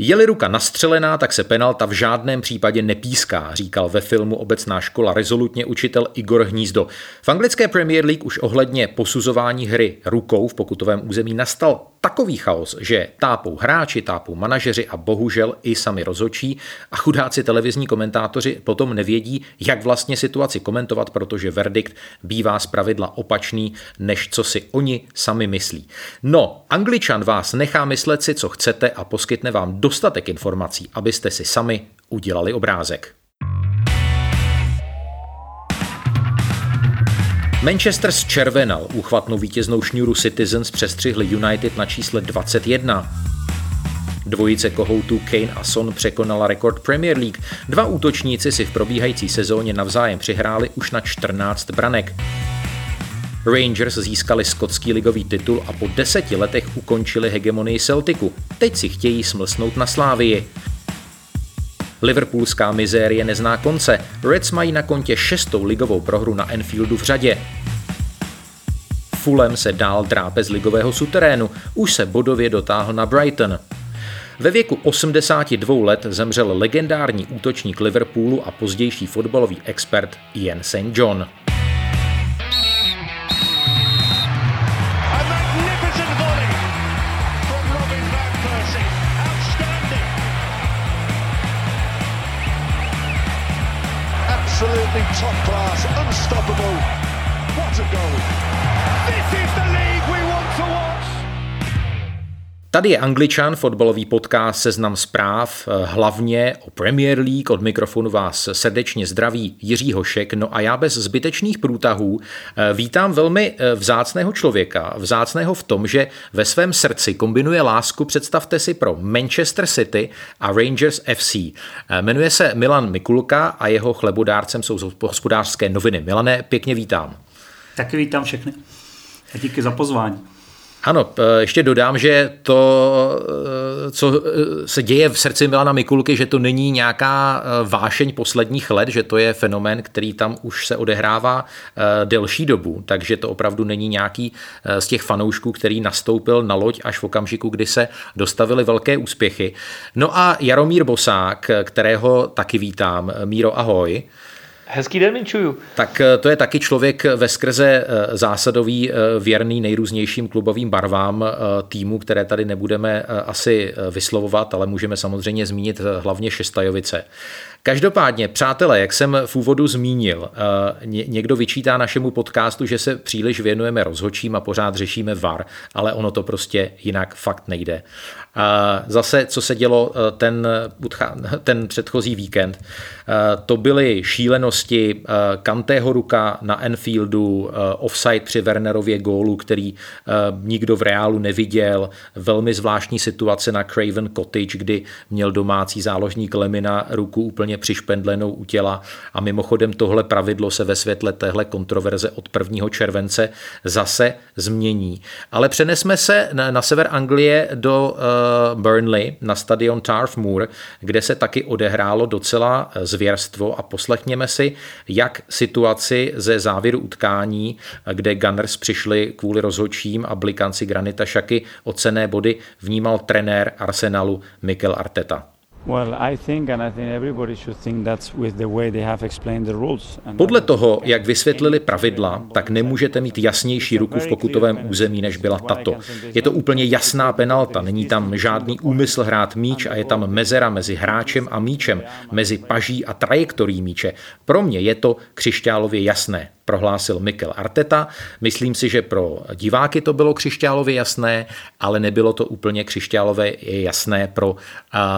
Je-li ruka nastřelená, tak se penalta v žádném případě nepíská, říkal ve filmu Obecná škola rezolutně učitel Igor Hnízdo. V anglické Premier League už ohledně posuzování hry rukou v pokutovém území nastal takový chaos, že tápou hráči, tápou manažeři a bohužel i sami rozhočí a chudáci televizní komentátoři potom nevědí, jak vlastně situaci komentovat, protože verdikt bývá zpravidla opačný, než co si oni sami myslí. No, Angličan vás nechá myslet si, co chcete a poskytne vám dostatek informací, abyste si sami udělali obrázek. Manchester zčervenal úchvatnou vítěznou šňůru Citizens přestřihli United na čísle 21. Dvojice kohoutů Kane a Son překonala rekord Premier League. Dva útočníci si v probíhající sezóně navzájem přihráli už na 14 branek. Rangers získali skotský ligový titul a po deseti letech ukončili hegemonii Celticu. Teď si chtějí smlsnout na Slávii. Liverpoolská mizérie nezná konce. Reds mají na kontě šestou ligovou prohru na Enfieldu v řadě. Fulham se dál drápe z ligového suterénu, už se bodově dotáhl na Brighton. Ve věku 82 let zemřel legendární útočník Liverpoolu a pozdější fotbalový expert Ian St. John. Tady je Angličan, fotbalový podcast Seznam zpráv, eh, hlavně o Premier League. Od mikrofonu vás srdečně zdraví Jiří Hošek. No a já bez zbytečných průtahů eh, vítám velmi eh, vzácného člověka. Vzácného v tom, že ve svém srdci kombinuje lásku, představte si, pro Manchester City a Rangers FC. Jmenuje se Milan Mikulka a jeho chlebodárcem jsou hospodářské noviny. Milané, pěkně vítám. Taky vítám všechny. A díky za pozvání. Ano, ještě dodám, že to, eh, co eh, se děje v srdci Milana Mikulky, že to není nějaká eh, vášeň posledních let, že to je fenomén, který tam už se odehrává delší dobu, takže to opravdu není nějaký z těch fanoušků, který nastoupil na loď až v okamžiku, kdy se dostavily velké úspěchy. No a Jaromír Bosák, kterého taky vítám. Míro, ahoj. Hezký den, Minčuju. Tak eh, to je taky člověk ve skrze eh, zásadový, eh, věrný nejrůznějším klubovým barvám týmu, které tady nebudeme asi vyslovovat, ale můžeme samozřejmě zmínit hlavně Šestajovice. Každopádně, přátelé, jak jsem v úvodu zmínil, někdo vyčítá našemu podcastu, že se příliš věnujeme rozhočím a pořád řešíme VAR, ale ono to prostě jinak fakt nejde. Zase, co se dělo ten, ten předchozí víkend, to byly šílenosti Kantého ruka na Enfieldu, offside při Wernerově gólu, který nikdo v reálu neviděl, velmi zvláštní situace na Craven Cottage, kdy měl domácí záložník Lemina ruku úplně přišpendlenou u těla a mimochodem tohle pravidlo se ve světle téhle kontroverze od 1. července zase změní. Ale přenesme se na, sever Anglie do uh, Burnley na stadion Tarf Moor, kde se taky odehrálo docela zvěrstvo a poslechněme si, jak situaci ze závěru utkání, kde Gunners přišli kvůli rozhodčím a blikanci Granita Šaky o cené body vnímal trenér Arsenalu Mikel Arteta. Podle toho, jak vysvětlili pravidla, tak nemůžete mít jasnější ruku v pokutovém území, než byla tato. Je to úplně jasná penalta, není tam žádný úmysl hrát míč a je tam mezera mezi hráčem a míčem, mezi paží a trajektorií míče. Pro mě je to křišťálově jasné prohlásil Mikel Arteta. Myslím si, že pro diváky to bylo křišťálově jasné, ale nebylo to úplně křišťálové jasné pro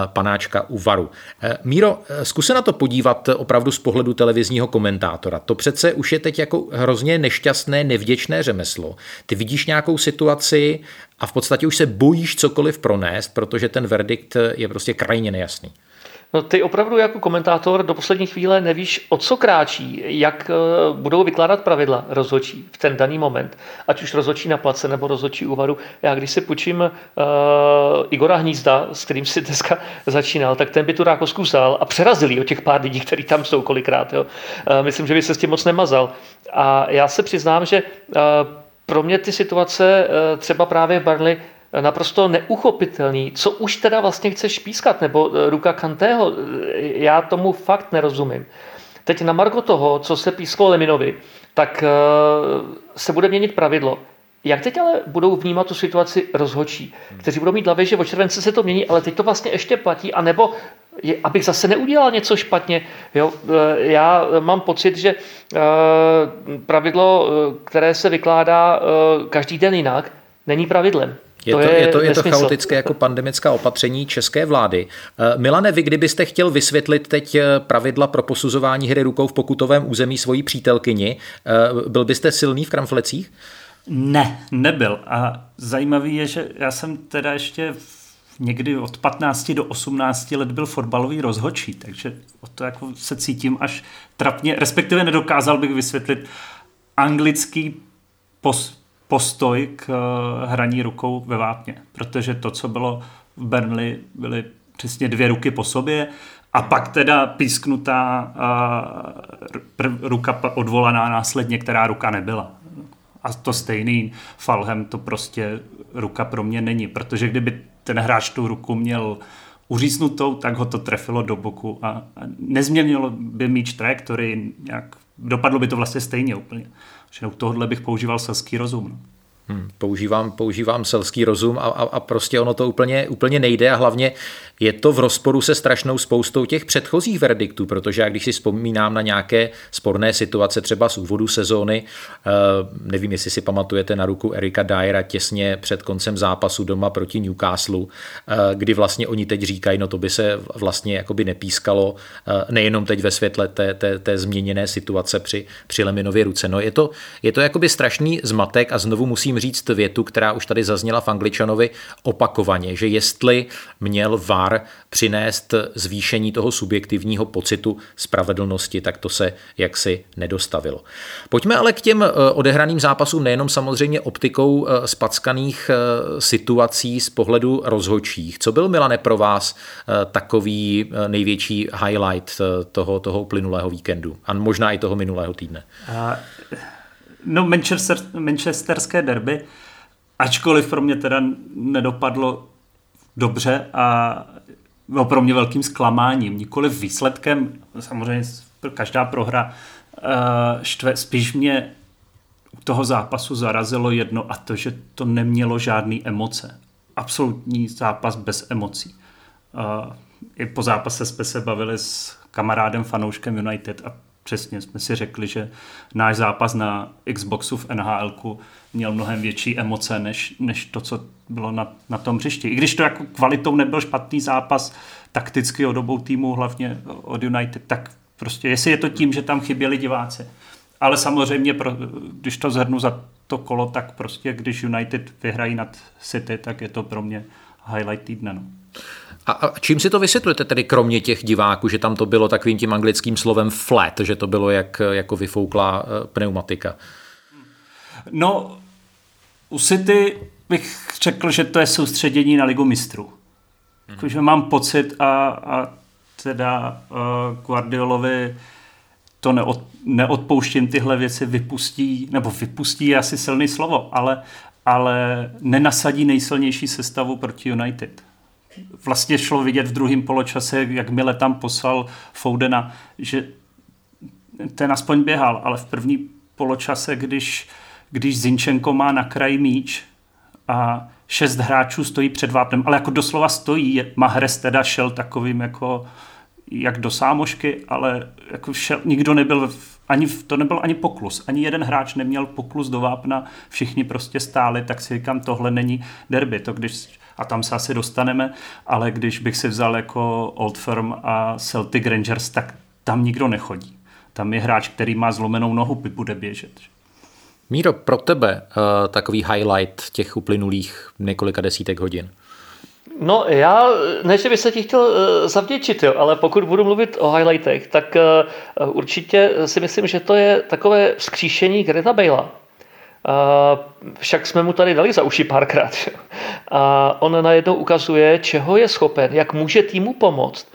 panáčka u Varu. E, Míro, e, zkus se na to podívat opravdu z pohledu televizního komentátora. To přece už je teď jako hrozně nešťastné, nevděčné řemeslo. Ty vidíš nějakou situaci a v podstatě už se bojíš cokoliv pronést, protože ten verdikt je prostě krajně nejasný. No ty opravdu jako komentátor do poslední chvíle nevíš, o co kráčí, jak eh, budou vykládat pravidla rozhodčí v ten daný moment, ať už rozhodčí na place nebo rozhodčí úvaru. Já když si půjčím uh, Igora Hnízda, s kterým si dneska začínal, tak ten by tu rákosku vzal a přerazil o těch pár lidí, kteří tam jsou kolikrát. Jo. Uh, myslím, že by se s tím moc nemazal. A já se přiznám, že uh, pro mě ty situace uh, třeba právě v Barley naprosto neuchopitelný. Co už teda vlastně chceš pískat? Nebo eh, ruka Kantého? Eh, já tomu fakt nerozumím. Teď na margo toho, co se písklo Leminovi, tak eh, se bude měnit pravidlo. Jak teď ale budou vnímat tu situaci rozhočí, kteří budou mít hlavě, že o července se to mění, ale teď to vlastně ještě platí, anebo je, abych zase neudělal něco špatně. Jo? Já mám pocit, že pravidlo, které se vykládá každý den jinak, není pravidlem. Je to, to, je, je, to, je to chaotické jako pandemická opatření české vlády. Eh, Milane, vy kdybyste chtěl vysvětlit teď eh, pravidla pro posuzování hry rukou v pokutovém území svojí přítelkyni, eh, byl byste silný v kramflecích? Ne, nebyl. A zajímavý je, že já jsem teda ještě někdy od 15 do 18 let byl fotbalový rozhočí, takže o to jako se cítím až trapně, respektive nedokázal bych vysvětlit anglický pos, postoj k eh, hraní rukou ve vápně, protože to, co bylo v Burnley, byly přesně dvě ruky po sobě a pak teda písknutá uh, ruka odvolaná následně, která ruka nebyla. A to stejný Falhem to prostě ruka pro mě není, protože kdyby ten hráč tu ruku měl uříznutou, tak ho to trefilo do boku a nezměnilo by míč trajektorii, nějak, dopadlo by to vlastně stejně úplně. Že u tohohle bych používal selský rozum. Hmm, používám, používám selský rozum a, a, a prostě ono to úplně, úplně nejde a hlavně je to v rozporu se strašnou spoustou těch předchozích verdiktů, protože já když si vzpomínám na nějaké sporné situace třeba z úvodu sezóny, eh, nevím, jestli si pamatujete na ruku Erika Dyera těsně před koncem zápasu doma proti Newcastle, eh, kdy vlastně oni teď říkají, no to by se vlastně jakoby nepískalo, eh, nejenom teď ve světle té, té, té změněné situace při, při Leminově ruce. No je to, je to jakoby strašný zmatek a znovu musím říct větu, která už tady zazněla v Angličanovi opakovaně, že jestli měl VAR přinést zvýšení toho subjektivního pocitu spravedlnosti, tak to se jaksi nedostavilo. Pojďme ale k těm eh, odehraným zápasům nejenom samozřejmě optikou eh, spackaných eh, situací z pohledu rozhodčích. Co byl, Milane, pro vás takový největší highlight toho, toho plynulého víkendu a možná i toho minulého týdne? No, Manchester, manchesterské derby, ačkoliv pro mě teda nedopadlo dobře a bylo pro mě velkým zklamáním, nikoli výsledkem, samozřejmě každá prohra uh, štve, spíš mě u toho zápasu zarazilo jedno a to, že to nemělo žádný emoce. Absolutní zápas bez emocí. Uh, I po zápase jsme se bavili s kamarádem fanouškem United a přesně jsme si řekli, že náš zápas na Xboxu v NHL měl mnohem větší emoce, než, než to, co bylo na, na tom hřišti. I když to jako kvalitou nebyl špatný zápas, takticky od obou týmů, hlavně od United, tak prostě jestli je to tím, že tam chyběli diváci. Ale samozřejmě, pro, když to zhrnu za to kolo, tak prostě když United vyhrají nad City, tak je to pro mě highlight týdne. No. A, a čím si to vysvětlujete tedy kromě těch diváků, že tam to bylo takovým tím anglickým slovem flat, že to bylo jak, jako vyfouklá eh, pneumatika? No, u City bych řekl, že to je soustředění na ligu mistrů. Hmm. Že mám pocit a, a teda uh, Guardiolovi to neod, neodpouštím tyhle věci, vypustí, nebo vypustí je asi silný slovo, ale, ale nenasadí nejsilnější sestavu proti United vlastně šlo vidět v druhém poločase, jakmile tam poslal Foudena, že ten aspoň běhal, ale v první poločase, když, když Zinčenko má na kraji míč a šest hráčů stojí před vápnem, ale jako doslova stojí, Mahrez teda šel takovým jako jak do sámošky, ale jako šel, nikdo nebyl, ani, to nebyl ani poklus, ani jeden hráč neměl poklus do vápna, všichni prostě stáli, tak si říkám, tohle není derby, to když a tam se asi dostaneme, ale když bych si vzal jako Old Firm a Celtic Rangers, tak tam nikdo nechodí. Tam je hráč, který má zlomenou nohu, bude běžet. Míro, pro tebe uh, takový highlight těch uplynulých několika desítek hodin? No já, ne, že bych se ti chtěl uh, zavděčit, jo, ale pokud budu mluvit o highlightech, tak uh, určitě si myslím, že to je takové vzkříšení Greta Bale'a. Uh, však jsme mu tady dali za uši párkrát. A on najednou ukazuje, čeho je schopen, jak může týmu pomoct.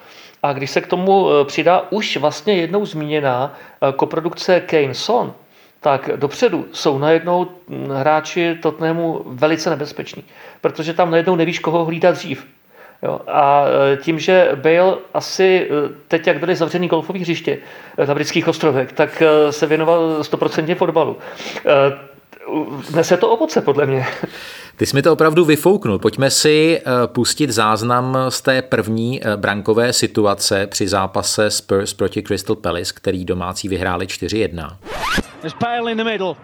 A když se k tomu přidá už vlastně jednou zmíněná koprodukce Kane Son, tak dopředu jsou najednou hráči Tottenhamu velice nebezpeční, protože tam najednou nevíš, koho hlídat dřív. Jo, a tím, že Bale asi teď, jak byly zavřený golfový hřiště na britských ostrovech, tak se věnoval 100% fotbalu. Nese to ovoce, podle mě. Ty jsi mi to opravdu vyfouknul. Pojďme si pustit záznam z té první brankové situace při zápase Spurs proti Crystal Palace, který domácí vyhráli 4-1. There's Bale in the middle.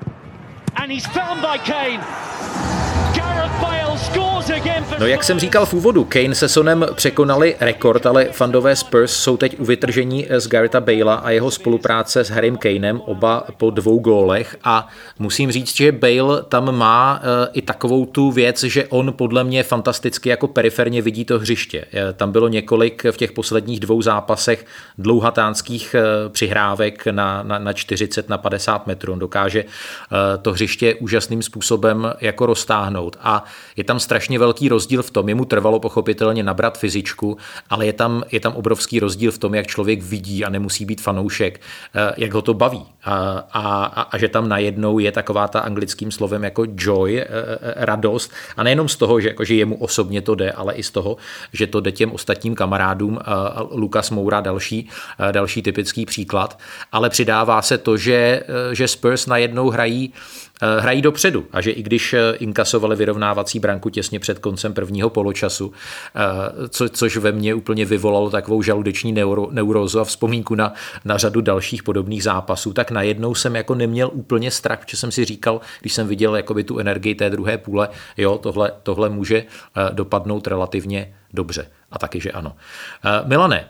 And he's found by Kane. No jak jsem říkal v úvodu, Kane se Sonem překonali rekord, ale fandové Spurs jsou teď u vytržení z Garetha Bale'a a jeho spolupráce s Harrym Kanem, oba po dvou gólech a musím říct, že Bale tam má uh, i takovou tu věc, že on podle mě fantasticky jako periferně vidí to hřiště. Eh, tam bylo několik v těch posledních dvou zápasech dlouhatánských uh, přihrávek na, na, na 40, na 50 metrů. On dokáže to hřiště úžasným způsobem jako roztáhnout a je tam strašně velký rozdíl v tom, jemu trvalo pochopitelně nabrat fyzičku, ale je tam, je tam obrovský rozdíl v tom, jak člověk vidí a nemusí být fanoušek, eh, jak ho to baví. A, a, a že tam najednou je taková ta anglickým slovem jako joy, eh, eh, radost. A nejenom z toho, že, jako, že jemu osobně to jde, ale i z toho, že to jde těm ostatním kamarádům. Lukas Moura další, další typický příklad. Ale přidává se to, že, že Spurs najednou hrají hrají dopředu a že i když eh, inkasovali vyrovnávací branku těsně před koncem prvního poločasu, eh, co, což ve mně úplně vyvolalo takovou žaludeční neuro, neurózu a vzpomínku na, na řadu dalších podobných zápasů, tak najednou jsem jako neměl úplně strach, protože jsem si říkal, když jsem viděl jakoby tu energii té druhé půle, jo, tohle, tohle může dopadnout relativně dobře. A taky, že ano. Uh, Milane,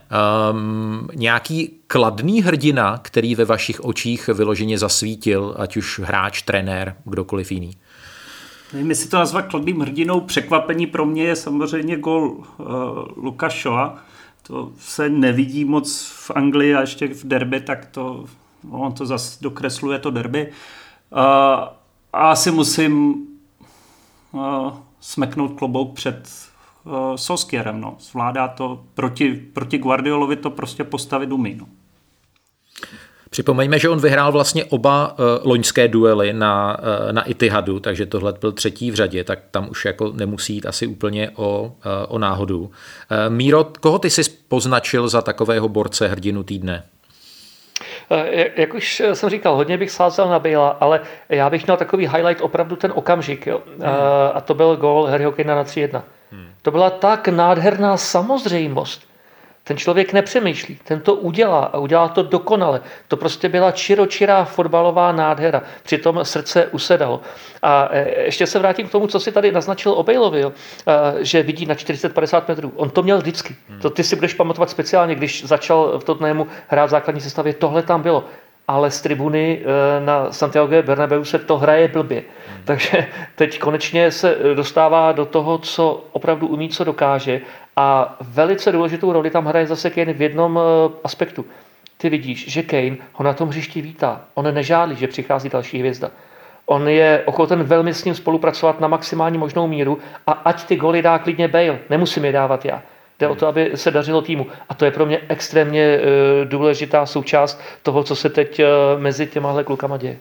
um, nějaký kladný hrdina, který ve vašich očích vyloženě zasvítil, ať už hráč, trenér, kdokoliv jiný? Nevím, jestli to nazvat kladným hrdinou. Překvapení pro mě je samozřejmě gol uh, Luka Shoa. To se nevidí moc v Anglii a ještě v derby, tak to, no, on to zase dokresluje to derby. Uh, a asi musím uh, smeknout klobouk před uh, Soskierem. No. Zvládá to proti, proti Guardiolovi to prostě postavit umí. No. Připomeňme, že on vyhrál vlastně oba uh, loňské duely na, uh, na Itihadu, takže tohle byl třetí v řadě, tak tam už jako nemusí jít asi úplně o, uh, o náhodu. Uh, Míro, koho ty jsi poznačil za takového borce hrdinu týdne? Jak už jsem říkal, hodně bych sázel na Bale, ale já bych měl takový highlight opravdu ten okamžik. Jo. Hmm. A to byl gol Harryho Kanea na 3-1. Hmm. To byla tak nádherná samozřejmost. Ten člověk nepřemýšlí, ten to udělá a udělá to dokonale. To prostě byla čiročirá fotbalová nádhera. Přitom srdce usedalo. A e, ještě se vrátím k tomu, co si tady naznačil o Bejlovi, jo, že vidí na 40-50 metrů. On to měl vždycky. To ty si budeš pamatovat speciálně, když začal v Tottenhamu hrát v základní sestavě. Tohle tam bylo ale z tribuny eh, na Santiago Bernabeu se to hraje blbě. Hmm. Takže teď konečně se dostává do toho, co opravdu umí, co dokáže a velice důležitou roli tam hraje zase Kane v jednom eh, aspektu. Ty vidíš, že Kane ho na tom hřišti vítá. On nežádlí, že přichází další hvězda. On je ochoten velmi s ním spolupracovat na maximální možnou míru a ať ty goly dá klidně Bale, nemusím je dávat já. Jde o to, aby se dařilo týmu. A to je pro mě extrémně eh, důležitá součást toho, co se teď eh, mezi těmahle klukama děje.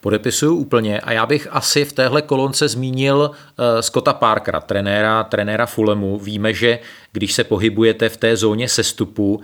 Podepisuju úplně a já bych asi v téhle kolonce zmínil uh, Scotta Parkera, trenéra, trenéra Fulemu. Víme, že když se pohybujete v té zóně sestupu, uh,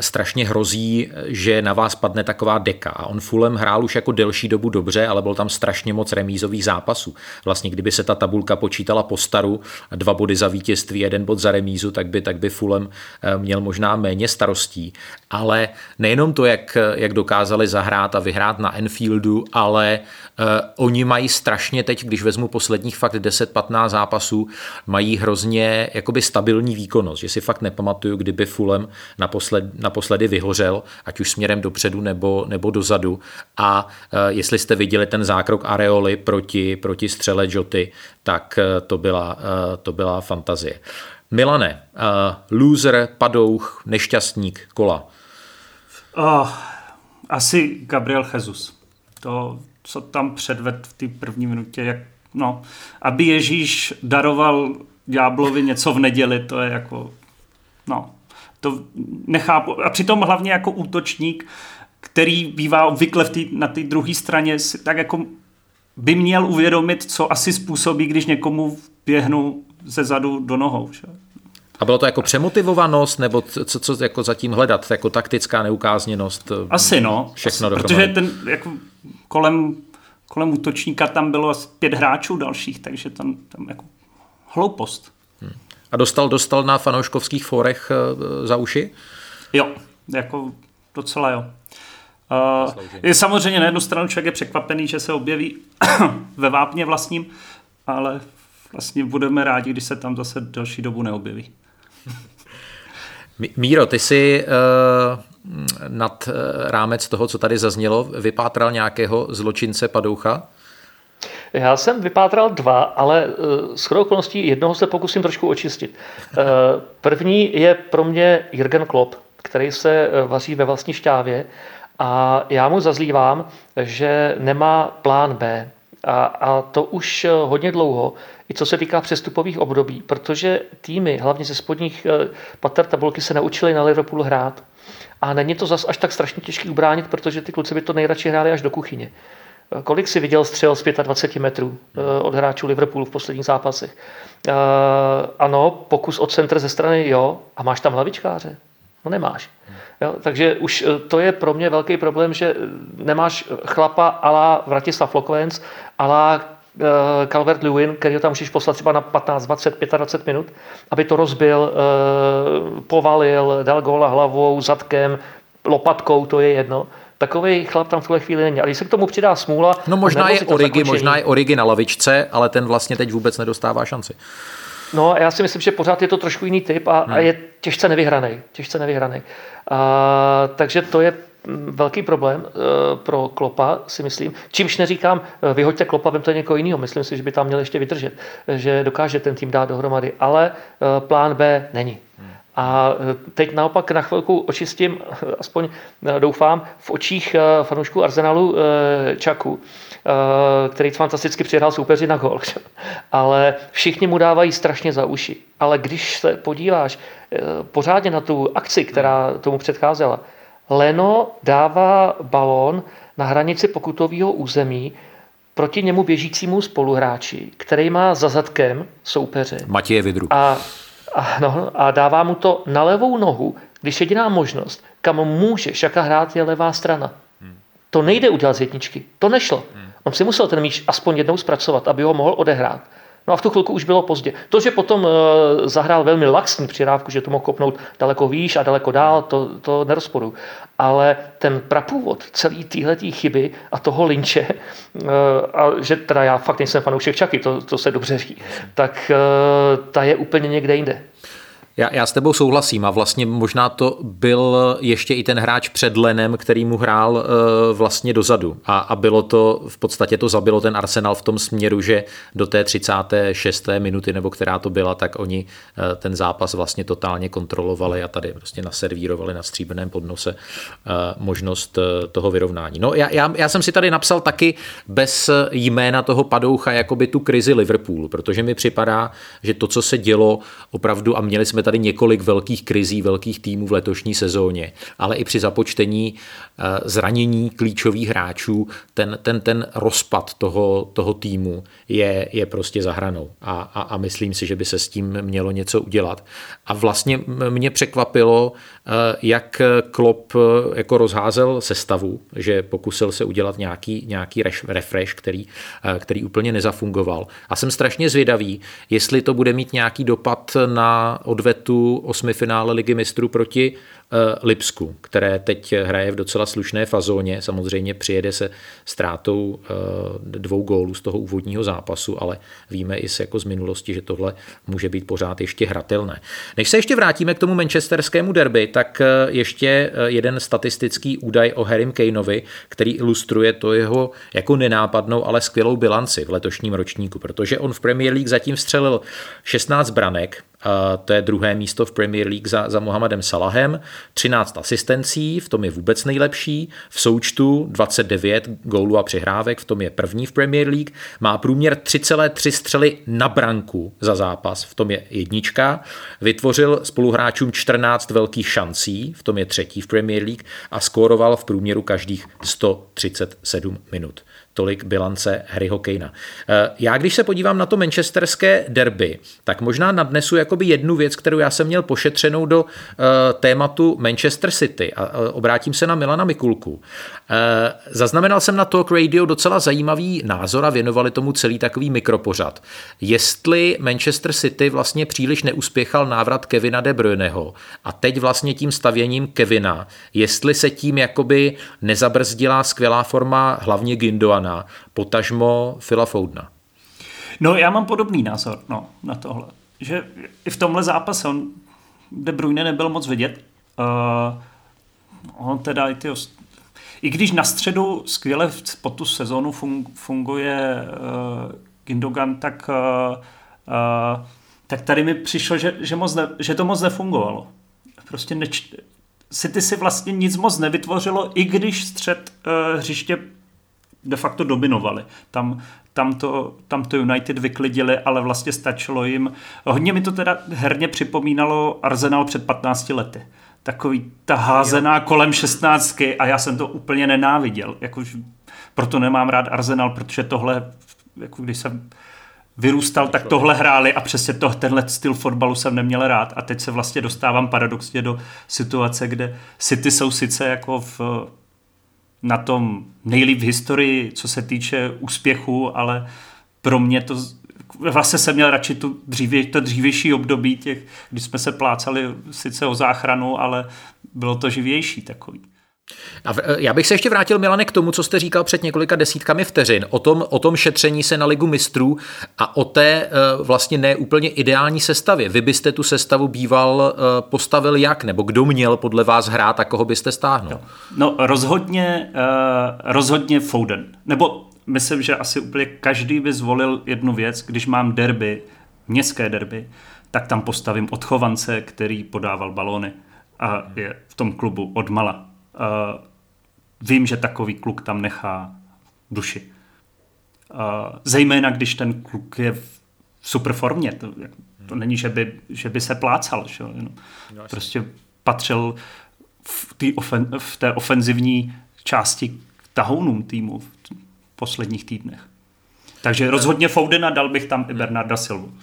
strašně hrozí, že na vás padne taková deka. A on Fulem hrál už jako delší dobu dobře, ale byl tam strašně moc remízových zápasů. Vlastně, kdyby se ta tabulka počítala po staru, dva body za vítězství, jeden bod za remízu, tak by, tak by Fulem uh, měl možná méně starostí. Ale nejenom to, jak, jak dokázali zahrát a vyhrát na Enfieldu, ale uh, oni mají strašně teď, když vezmu posledních fakt 10-15 zápasů, mají hrozně jakoby stabilní výkonnost, že si fakt nepamatuju, kdyby Fulem naposled, naposledy vyhořel, ať už směrem dopředu nebo, nebo dozadu. A uh, jestli jste viděli ten zákrok Areoli proti, proti střele Joty, tak uh, to byla, uh, to byla fantazie. Milane, loser, padouch, nešťastník, kola. Oh, asi Gabriel Jesus. To, co tam předved v té první minutě, jak, no, aby Ježíš daroval ďáblovi něco v neděli, to je jako, no, to nechápu. A přitom hlavně jako útočník, který bývá obvykle v tý, na té druhé straně, tak jako by měl uvědomit, co asi způsobí, když někomu běhnu ze zadu do nohou. Že? A bylo to jako přemotivovanost, nebo co, co jako zatím hledat, jako taktická neukázněnost? Asi no, všechno asi, protože ten jako kolem, kolem útočníka tam bylo asi pět hráčů dalších, takže tam, tam jako hloupost. Hmm. A dostal, dostal na fanouškovských fórech uh, za uši? Jo, jako docela jo. Uh, je samozřejmě na jednu stranu člověk je překvapený, že se objeví ve vápně vlastním, ale vlastně budeme rádi, když se tam zase delší dobu neobjeví. Míro, ty jsi uh, nad rámec toho, co tady zaznělo, vypátral nějakého zločince Padoucha? Já jsem vypátral dva, ale uh, s okolností jednoho se pokusím trošku očistit. Uh, první je pro mě Jürgen Klopp, který se vaří ve vlastní šťávě a já mu zazlívám, že nemá plán B. A, a to už hodně dlouho, i co se týká přestupových období, protože týmy, hlavně ze spodních eh, pater tabulky, se naučili na Liverpool hrát. A není to zas až tak strašně těžký ubránit, protože ty kluci by to nejradši hráli až do kuchyně. Eh, kolik si viděl střel z 25 metrů eh, od hráčů Liverpoolu v posledních zápasech? Ano, pokus od centra ze strany, jo. A máš tam hlavičkáře? No nemáš. Jo, takže už to je pro mě velký problém, že nemáš chlapa ala Vratislav Lokvenc, ala Eh, Calvert Lewin, který ho tam můžeš poslat třeba na 15, 20, 25 minut, aby to rozbil, eh, povalil, dal góla hlavou, zadkem, lopatkou, to je jedno. Takový chlap tam v tuhle chvíli není. A když se k tomu přidá smůla... No možná je Origi, možná je Origi na lavičce, ale ten vlastně teď vůbec nedostává šanci. No, já si myslím, že pořád je to trošku jiný typ a, hmm. a je těžce nevyhraný. Těžce nevyhraný. A, takže to je velký problém eh, pro Klopa, si myslím. Čímž neříkám, eh, vyhoďte Klopa, vemte někoho jiného. Myslím si, že by tam měl ještě vydržet, že dokáže ten tým dát dohromady, ale plán B není. A teď naopak na chvilku očistím, aspoň doufám, v očích fanoušků Arsenalu Čaku, který fantasticky přihrál soupeři na gol. Ale všichni mu dávají strašně za uši. Ale když se podíváš pořádně na tu akci, která tomu předcházela, Leno dává balón na hranici pokutového území proti němu běžícímu spoluhráči, který má za zadkem soupeře. Matěje Vidru. A, a, no, a dává mu to na levou nohu, když jediná možnost, kam může Šaka hrát, je levá strana. Hmm. To nejde udělat z jedničky. To nešlo. Hmm. On si musel ten míč aspoň jednou zpracovat, aby ho mohl odehrát. No a v tu chvilku už bylo pozdě. To, že potom e, zahrál velmi laxní přirávku, že to mohl kopnout daleko výš a daleko dál, to, to nerozporu. Ale ten prapůvod celý téhletý chyby a toho linče, e, a že teda já fakt nejsem fanoušek Čaky, to, to se dobře ví, tak e, ta je úplně někde jinde. Já, já s tebou souhlasím a vlastně možná to byl ještě i ten hráč před Lenem, který mu hrál uh, vlastně dozadu a, a bylo to, v podstatě to zabilo ten Arsenal v tom směru, že do té 36. minuty, nebo která to byla, tak oni uh, ten zápas vlastně totálně kontrolovali a tady prostě naservírovali na stříbrném podnose uh, možnost uh, toho vyrovnání. No já, já, já jsem si tady napsal taky bez jména toho padoucha jakoby tu krizi Liverpoolu, protože mi připadá, že to, co se dělo opravdu a měli jsme tady několik velkých krizí, velkých týmů v letošní sezóně, ale i při započtení eh, zranění klíčových hráčů, ten, ten, ten rozpad toho, toho týmu je, je prostě za hranou. A, a, a myslím si, že by se s tím mělo něco udělat. A vlastně mě překvapilo, eh, jak Klopp eh, jako rozházel sestavu, že pokusil se udělat nějaký, nějaký refresh, který, který úplně nezafungoval. A jsem strašně zvědavý, jestli to bude mít nějaký dopad na odvet setu osmifinále ligy mistrů proti Eh, Lipsku, které teď hraje v docela slušné fazóně. Samozřejmě přijede se ztrátou eh, dvou gólů z toho úvodního zápasu, ale víme i z, jako z minulosti, že tohle může být pořád ještě hratelné. Než se ještě vrátíme k tomu manchesterskému derby, tak eh, ještě jeden statistický údaj o Harrym Kaneovi, který ilustruje to jeho jako nenápadnou, ale skvělou bilanci v letošním ročníku, protože on v Premier League zatím střelil 16 branek to je druhé místo v Premier League za, za Mohamedem Salahem, 13 asistencí, v tom je vůbec nejlepší, v součtu 29 gólů a přihrávek, v tom je první v Premier League, má průměr 3,3 střely na branku za zápas, v tom je jednička, vytvořil spoluhráčům 14 velkých šancí, v tom je třetí v Premier League a skóroval v průměru každých 137 minut. Tolik bilance Harryho Kanea. Eh, já když se podívám na to manchesterské derby, tak možná nadnesu jakoby jednu věc, kterou já jsem měl pošetřenou do eh, tématu Manchester City a obrátím se na Milana Mikulku. Eh, zaznamenal jsem na Talk Radio docela zajímavý názor a věnovali tomu celý takový mikropořad. Jestli Manchester City vlastně příliš neuspěchal návrat Kevina De Bruyneho a teď vlastně tím stavěním Kevina, jestli se tím jakoby nezabrzdila skvělá forma hlavně Gindoana Foudna, potažmo Phila Foudna. No já mám podobný názor no, na tohle. Že i v tomhle zápase on De Bruyne nebyl moc vidět. Uh, on teda i ty i když na středu skvěle po tu sezónu funguje uh, Gindogan, tak, uh, uh, tak tady mi přišlo, že, že, moc ne, že to moc nefungovalo. Prostě neč, City si vlastně nic moc nevytvořilo, i když střed uh, hřiště de facto dominovali. Tam, tam, to, tam to United vyklidili, ale vlastně stačilo jim. Hodně mi to teda herně připomínalo Arsenal před 15 lety. Takový ta házená kolem 16 a já jsem to úplně nenáviděl. Jakož, proto nemám rád Arsenal, protože tohle, jako když jsem vyrůstal, tak tohle hráli a přesně to, tenhle styl fotbalu jsem neměl rád a teď se vlastně dostávám paradoxně do situace, kde City jsou sice jako v na tom nejlíp v historii, co se týče úspěchu, ale pro mě to vlastně jsem měl radši tu dřívě, to dřívější období, těch, kdy jsme se plácali sice o záchranu, ale bylo to živější takový. A já bych se ještě vrátil, Milane, k tomu, co jste říkal před několika desítkami vteřin, o tom, o tom šetření se na ligu mistrů a o té eh, vlastně neúplně ideální sestavě. Vy byste tu sestavu býval eh, postavil jak, nebo kdo měl podle vás hrát a koho byste stáhnul? No rozhodně, rozhodně Foden. Nebo myslím, že asi úplně každý by zvolil jednu věc, když mám derby, městské derby, tak tam postavím odchovance, který podával balóny a je v tom klubu od mala Uh, vím, že takový kluk tam nechá duši. Uh, zejména, když ten kluk je v super formě. To, to není, že by, že by se plácal. Že? Jenom no, prostě patřil v, tý ofen, v té ofenzivní části k tahounům týmu v posledních týdnech. Takže rozhodně Foudena dal bych tam i Bernarda Silvu.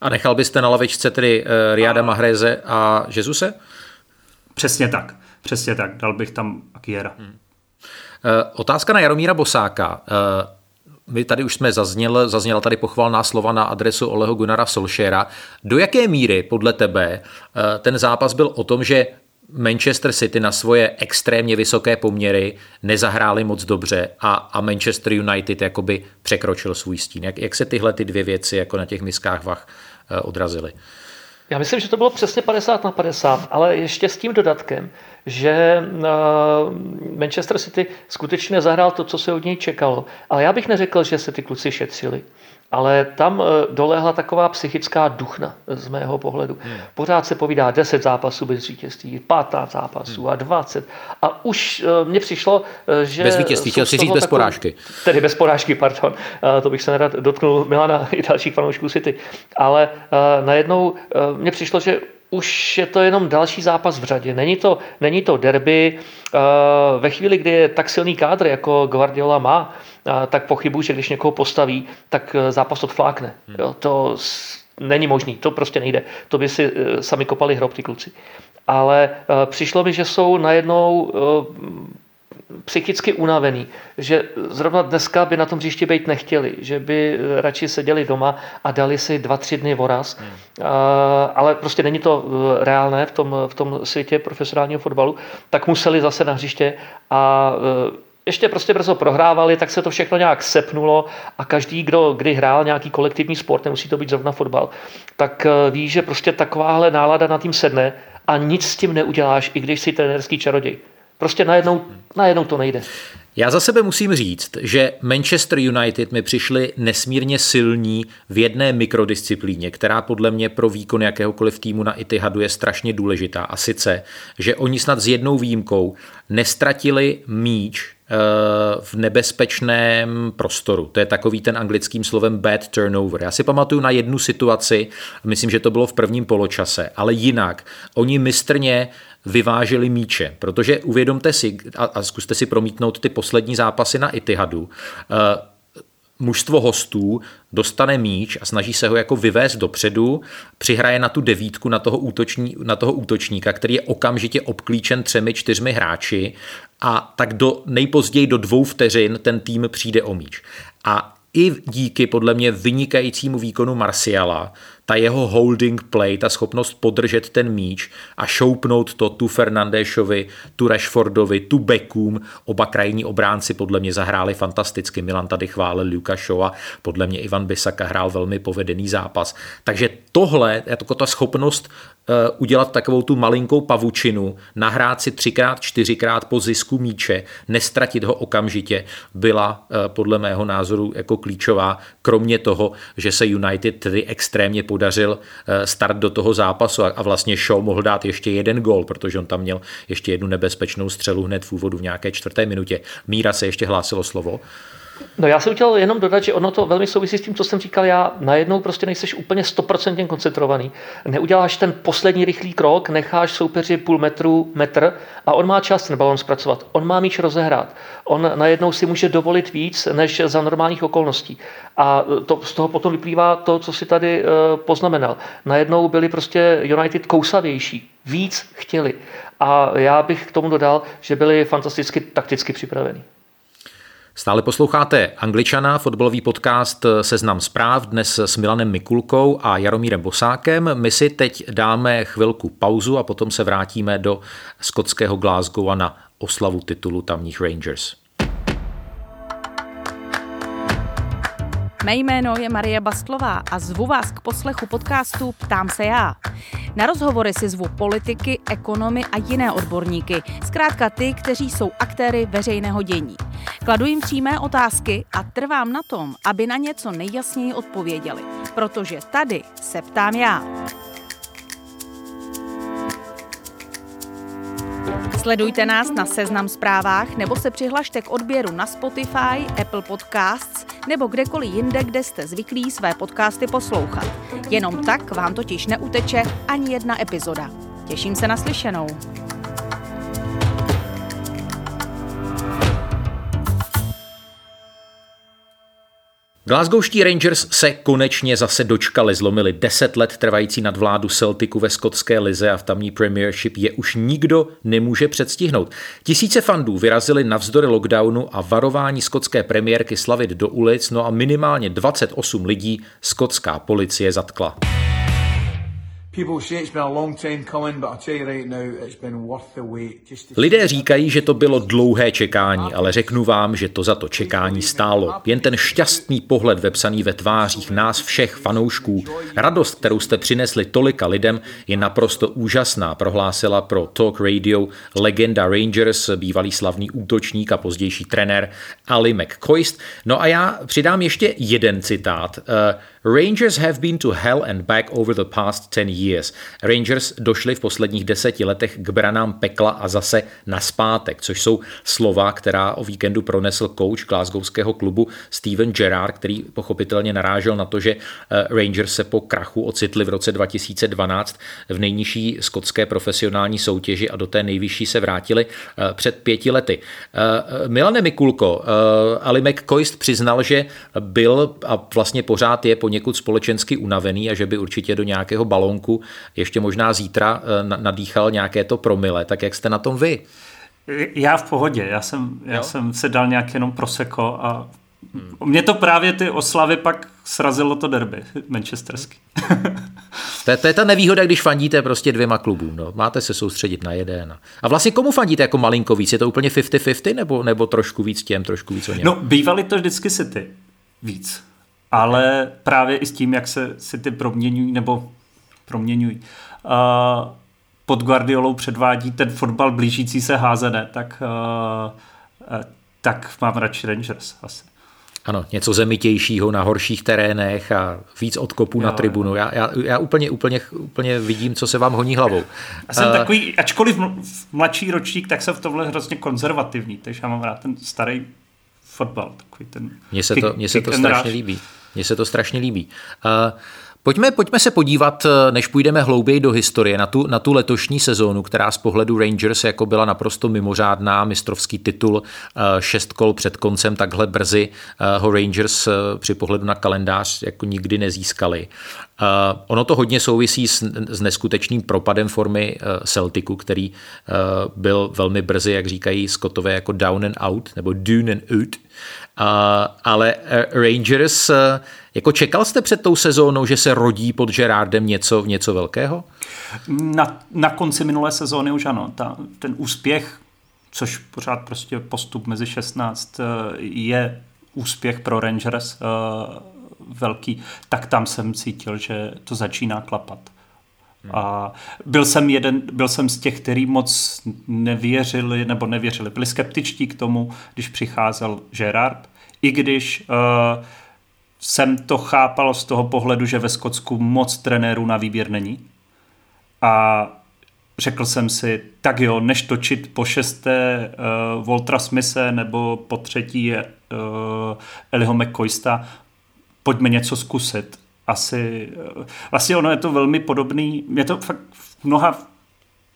A nechal byste na lavičce tedy uh, Riada Mahreze a Jezuse? Přesně tak. Přesně tak, dal bych tam Akiera. Hmm. Otázka na Jaromíra Bosáka. Eh, my tady už jsme zazněl, zazněla tady pochvalná slova na adresu Oleho Gunnara Solšera. Do jaké míry podle tebe eh, ten zápas byl o tom, že Manchester City na svoje extrémně vysoké poměry nezahráli moc dobře a, a Manchester United jakoby překročil svůj stín. Jak, jak se tyhle ty dvě věci jako na těch miskách vach odrazily? Já myslím, že to bylo přesně 50 na 50, ale ještě s tím dodatkem, že eh, Manchester City skutečně zahrál to, co se od něj čekalo. Ale já bych neřekl, že se ty kluci šetřili. Ale tam eh, dolehla taková psychická duchna z mého pohledu. Hmm. Pořád se povídá 10 zápasů bez vítězství, 15 zápasů hmm. a 20. A už eh, mně přišlo, že... Bez vítězství, chtěl si říct bez porážky. Tedy bez porážky, pardon. To bych se nerad dotknul Milana i dalších fanoušků City. Ale najednou mně přišlo, že už je to jenom další zápas v řadě. Není to, není to derby. Eh, ve chvíli, kdy je tak silný kádr, jako Guardiola má, eh, tak pochybuji, že když někoho postaví, tak eh, zápas odflákne. Hmm. Jo, to není možný, to prostě nejde. To by si sami kopali hrob ty kluci. Ale přišlo mi, že jsou najednou psychicky unavený, že zrovna dneska by na tom příště být nechtěli, že by radši seděli doma a dali si dva, tři dny voraz. Hmm. Ale prostě není to eh, reálné v tom, v tom světě profesionálního fotbalu, tak museli zase na hřiště a eh, ještě prostě brzo prohrávali, tak se to všechno nějak sepnulo a každý, kdo kdy hrál nějaký kolektivní sport, nemusí to být zrovna fotbal, tak eh, ví, že prostě takováhle nálada na tým sedne a nic s tím neuděláš, i když jsi trenerský čaroděj. Prostě najednou, najednou to nejde. Já za sebe musím říct, že Manchester United mi přišli nesmírně silní v jedné mikrodisciplíně, která podle mě pro výkon jakéhokoliv týmu na Itihadu je strašně důležitá. A sice, že oni snad s jednou výjimkou nestratili míč eh, v nebezpečném prostoru. To je takový ten anglickým slovem bad turnover. Já si pamatuju na jednu situaci, myslím, že to bylo v prvním poločase, ale jinak. Oni mistrně vyváželi míče, protože uvědomte si a, a zkuste si promítnout ty poslední zápasy na Itihadu. Uh, mužstvo hostů dostane míč a snaží se ho jako vyvést dopředu, přihraje na tu devítku, na toho, útoční, na toho útočníka, který je okamžitě obklíčen třemi, čtyřmi hráči a tak do, nejpozději do dvou vteřin ten tým přijde o míč. A i díky podle mě vynikajícímu výkonu Marciala ta jeho holding play, ta schopnost podržet ten míč a šoupnout to tu Fernandéšovi, tu Rashfordovi, tu Beckům, oba krajní obránci podle mě zahráli fantasticky. Milan tady chválil Luka Shoa, podle mě Ivan Bisaka hrál velmi povedený zápas. Takže tohle, jako ta schopnost udělat takovou tu malinkou pavučinu, nahrát si třikrát, čtyřikrát po zisku míče, nestratit ho okamžitě, byla eh, podle mého názoru jako klíčová, kromě toho, že se United tedy extrémně podařil eh, start do toho zápasu a vlastně Shaw mohl dát ještě jeden gol, protože on tam měl ještě jednu nebezpečnou střelu hned v úvodu v nějaké čtvrté minutě. Míra se ještě hlásilo slovo. No já jsem chtěl jenom dodat, že ono to velmi souvisí s tím, co jsem říkal já. Najednou prostě nejseš úplně stoprocentně koncentrovaný. Neuděláš ten poslední rychlý krok, necháš soupeři půl metru, metr a on má čas ten balon zpracovat. On má míč rozehrát. On najednou si může dovolit víc než za normálních okolností. A to, z toho potom vyplývá to, co si tady uh, poznamenal. Najednou byli prostě United kousavější. Víc chtěli. A já bych k tomu dodal, že byli fantasticky takticky připraveni. Stále posloucháte Angličana, fotbalový podcast Seznam zpráv, dnes s Milanem Mikulkou a Jaromírem Bosákem. My si teď dáme chvilku pauzu a potom se vrátíme do skotského Glasgow a na oslavu titulu tamních Rangers. Mé jméno je Marie Bastlová a zvu vás k poslechu podcastu Ptám se já. Na rozhovory si zvu politiky, ekonomy a jiné odborníky, zkrátka ty, kteří jsou aktéry veřejného dění. Kladu jim přímé otázky a trvám na tom, aby na něco nejjasněji odpověděli, protože tady se ptám já. Sledujte nás na Seznam zprávách nebo se přihlašte k odběru na Spotify, Apple Podcasts nebo kdekoliv jinde, kde jste zvyklí své podcasty poslouchat. Jenom tak vám totiž neuteče ani jedna epizoda. Těším se na slyšenou. Glasgowští Rangers se konečně zase dočkali, zlomili deset let trvající nadvládu Celticu ve skotské lize a v tamní Premiership je už nikdo nemůže předstihnout. Tisíce fandů vyrazili navzdory lockdownu a varování skotské premiérky slavit do ulic, no a minimálně 28 lidí skotská policie zatkla. Lidé říkají, že to bylo dlouhé čekání, ale řeknu vám, že to za to čekání stálo. Jen ten šťastný pohled vepsaný ve tvářích nás všech fanoušků, radost, kterou jste přinesli tolika lidem, je naprosto úžasná, prohlásila pro Talk Radio legenda Rangers, bývalý slavný útočník a pozdější trenér Ali McCoist. No a já přidám ještě jeden citát. Rangers have been to hell and back over the past 10 years. Rangers došli v posledních deseti letech k branám pekla a zase naspátek, což jsou slova, která o víkendu pronesl coach glasgowského klubu Steven Gerrard, který pochopitelně narážel na to, že eh, Rangers se po krachu ocitli v roce 2012 v nejnižší skotské profesionální soutěži a do té nejvyšší se vrátili eh, před pěti lety. Eh, Milane Mikulko, Ali McCoist přiznal, že byl a vlastně pořád je po poněkud společensky unavený a že by určitě do nějakého balónku ještě možná zítra eh, nadýchal nějaké to promile. Tak jak jste na tom vy? Já v pohodě, já jsem, já jsem se dal nějak jenom proseko a hmm. mě to právě ty oslavy pak srazilo to derby manchesterský. to, je, to je ta nevýhoda, když fandíte prostě dvěma klubům. No. Máte se soustředit na jeden. A vlastně komu fandíte jako malinko víc? Je to úplně 50-50 nebo, nebo trošku víc těm, trošku víc o něm? No, bývali to vždycky City víc ale právě i s tím, jak se si ty proměňují, nebo proměňují, uh, pod Guardiolou předvádí ten fotbal blížící se házené, tak uh, tak mám radši Rangers asi. Ano, něco zemitějšího na horších terénech a víc odkopů na tribunu. Já, já, já úplně, úplně, úplně vidím, co se vám honí hlavou. Já jsem uh, takový, ačkoliv mladší ročník, tak jsem v tomhle hrozně konzervativní, takže já mám rád ten starý fotbal. Takový ten mně se to, mně se to strašně líbí. Mně se to strašně líbí. Uh, Pojďme, pojďme se podívat, eh, než půjdeme hlouběji do historie, na tu, na tu letošní sezónu, která z pohledu Rangers jako byla naprosto mimořádná, mistrovský titul, eh, šest kol před koncem, takhle brzy eh, ho Rangers při pohledu na kalendář jako nikdy nezískali. Ono to hodně souvisí s, s neskutečným propadem formy Celticu, který byl velmi brzy, jak říkají Scottové, jako down and out, nebo dune and out. Ale Rangers jako čekal jste před tou sezónou, že se rodí pod Gerardem něco, něco velkého? Na, na konci minulé sezóny už ano. Ta, ten úspěch, což pořád prostě postup mezi 16 eh, je úspěch pro Rangers velký, tak tam jsem cítil, že to začíná klapat. Hmm. A byl jsem jeden, byl jsem z těch, kteří moc nevěřili, nebo nevěřili, byli skeptičtí k tomu, když přicházel Gerard, i když uh, jsem to chápal z toho pohledu, že ve Skotsku moc trenérů na výběr není. A řekl jsem si, tak jo, než točit po šesté uh, Voltra Smise nebo po třetí uh, Eliho McCoysta, pojďme něco zkusit. Asi, uh, vlastně ono je to velmi podobný, mě to fakt v mnoha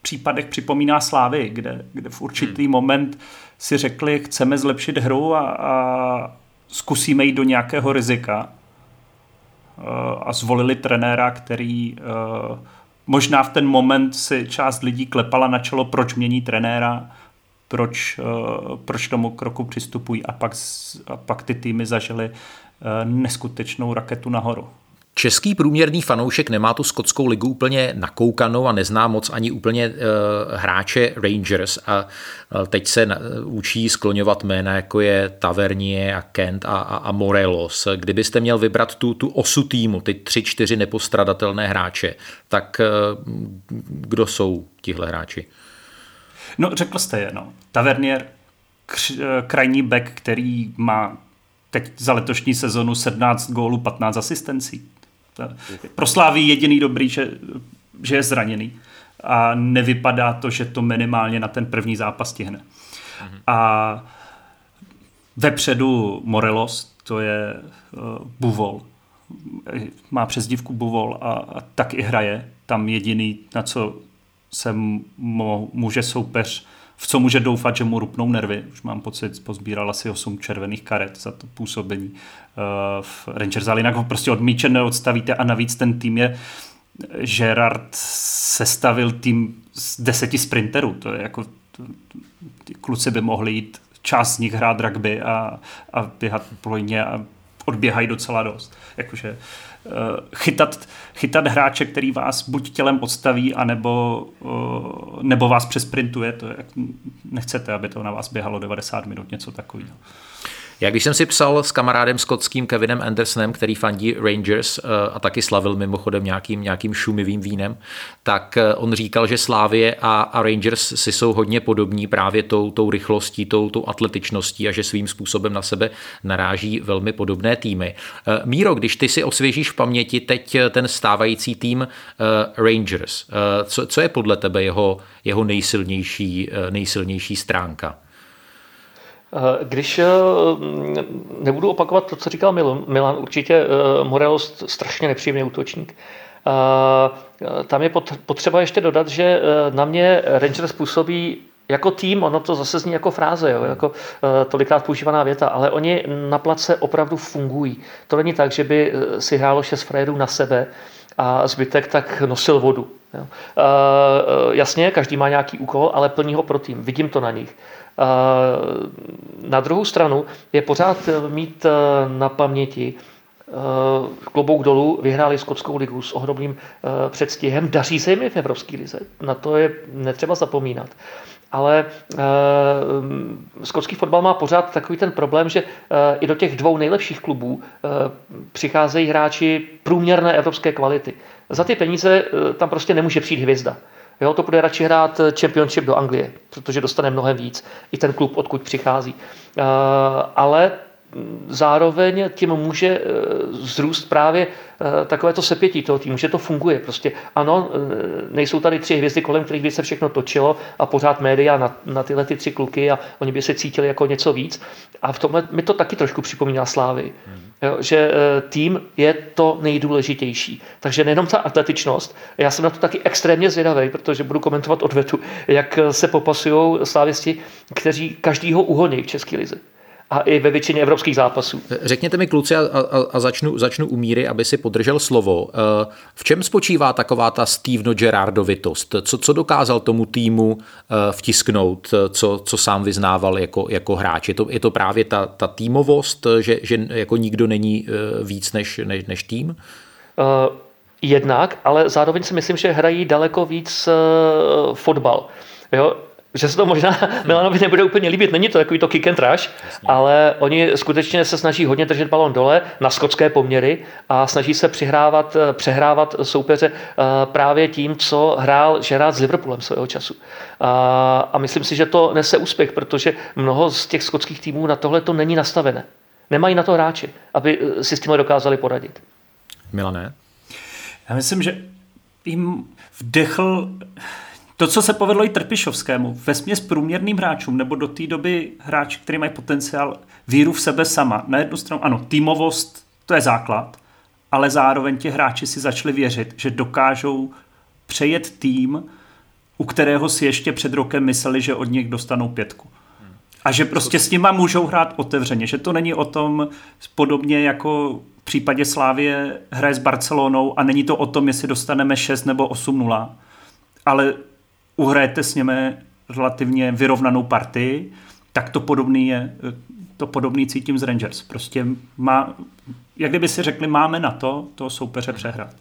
případech připomíná Slávy, kde, kde v určitý hmm. moment si řekli, chceme zlepšit hru a, a zkusíme jít do nějakého rizika eh, a zvolili trenéra, který eh, možná v ten moment si část lidí klepala na čelo, proč mění trenéra, proč, eh, proč tomu kroku přistupují a pak, a pak ty týmy zažily neskutečnou raketu nahoru. Český průměrný fanoušek nemá tu skotskou ligu úplně nakoukanou a nezná moc ani úplně uh, hráče Rangers a uh, teď se na, uh, učí skloňovat jména jako je Tavernier a Kent a, a, a Morelos. Kdybyste měl vybrat tu, tu osu týmu, ty tři, čtyři nepostradatelné hráče, tak uh, kdo jsou tihle hráči? No, řekl jste je, no. Tavernier, krajní back, který má teď za letošní sezonu 17 gólů, 15 asistencí. Pro Slávy jediný dobrý, že, že je zraněný a nevypadá to, že to minimálně na ten první zápas stihne. Mhm. A vepředu Morelos, to je uh, Buvol. Má přezdívku Buvol a, a tak i hraje. Tam jediný, na co se může soupeř v co může doufat, že mu rupnou nervy. Už mám pocit, pozbíral asi 8 červených karet za to působení uh, v Rangers, ale jinak ho prostě od míče neodstavíte a navíc ten tým je Gerard sestavil tým z deseti sprinterů. To je jako ty kluci by mohli jít část z nich hrát rugby a, a běhat plojně a odběhají docela dost. Jakože uh, chytat, chytat hráče, který vás buď tělem odstaví, anebo, uh, nebo vás přesprintuje, to je, nechcete, aby to na vás běhalo 90 minut, něco takového. Já když jsem si psal s kamarádem skotským Kevinem Andersonem, který fandí Rangers eh, a taky slavil mimochodem nějakým, nějakým šumivým vínem, tak eh, on říkal, že Slávie a, a Rangers si jsou hodně podobní právě tou, tou rychlostí, tou, tou atletičností a že svým způsobem na sebe naráží velmi podobné týmy. Eh, Míro, když ty si osvěžíš v paměti teď ten stávající tým Rangers, co, co je podle tebe jeho, jeho nejsilnější, nejsilnější stránka? Eh, když eh, nebudu opakovat to, co říkal Milan, určitě eh, Morelos strašně nepříjemný útočník. Tam je potřeba ještě dodat, že na mě Rangers působí jako tým, ono to zase zní jako fráze, jo, jako tolikrát používaná věta, ale oni na place opravdu fungují. To není tak, že by si hrálo šest frajerů na sebe a zbytek tak nosil vodu. Jo. Uh, jasně, každý má nějaký úkol, ale plní ho pro tým. Vidím to na nich. Na druhou stranu je pořád mít eh, na paměti, klobouk dolů vyhráli Skotskou ligu s ohromným předstihem. Daří se jim i v Evropské lize. Na to je netřeba zapomínat. Ale uh, skotský fotbal má pořád takový ten problém, že uh, i do těch dvou nejlepších klubů uh, přicházejí hráči průměrné evropské kvality. Za ty peníze uh, tam prostě nemůže přijít hvězda. Jo, to bude radši hrát Championship do Anglie, protože dostane mnohem víc. I ten klub, odkud přichází. Uh, ale zároveň tím může eh, vzrůst právě eh, takové to sepětí toho týmu, že to funguje. Prostě ano, eh, nejsou tady tři hvězdy, kolem kterých by se všechno točilo a pořád média na, na tyhle ty tři kluky a oni by se cítili jako něco víc. A v tomhle mi to taky trošku připomíná Slávy. Jo, že tým je to nejdůležitější. Takže nejenom ta atletičnost, já jsem na to taky extrémně zvědavý, protože budu komentovat odvetu, jak se popasují slávisti, kteří každýho uhoní v České lize a i ve většině evropských zápasů. Řekněte mi, kluci, a, a, a začnu, začnu u míry, aby si podržel slovo. Eh, v čem spočívá taková ta Steveno Gerardovitost? Co, co dokázal tomu týmu eh, vtisknout, co, co sám vyznával jako, jako hráč? Je to, je to právě ta, ta týmovost, že, že jako nikdo není eh, víc než, než, než tým? Uh, jednak, ale zároveň si myslím, že hrají daleko víc uh, fotbal. Jo? Že se to možná Milanovi nebude úplně líbit. Není to takový to kick and rush, ale oni skutečně se snaží hodně držet balon dole na skotské poměry a snaží se přihrávat, přehrávat soupeře eh, právě tím, co hrál Gerard s Liverpoolem svého času. A, a myslím si, že to nese úspěch, protože mnoho z těch skotských týmů na tohle to není nastavené. Nemají na to hráči, aby eh, si s tím dokázali poradit. Milané? Já myslím, že jim vdechl to, co se povedlo i Trpišovskému, ve směs průměrným hráčům, nebo do té doby hráči, který mají potenciál, víru v sebe sama. Na jednu stranu, ano, týmovost, to je základ, ale zároveň ti hráči si začali věřit, že dokážou přejet tým, u kterého si ještě před rokem mysleli, že od nich dostanou pětku. A že prostě s nima můžou hrát otevřeně, že to není o tom podobně jako v případě Slávě hraje s Barcelonou a není to o tom, jestli dostaneme 6 nebo 8-0, ale uhrajete s nimi relativně vyrovnanou partii, tak to podobný je, to podobný cítím z Rangers. Prostě má, jak kdyby si řekli, máme na to to soupeře přehrát.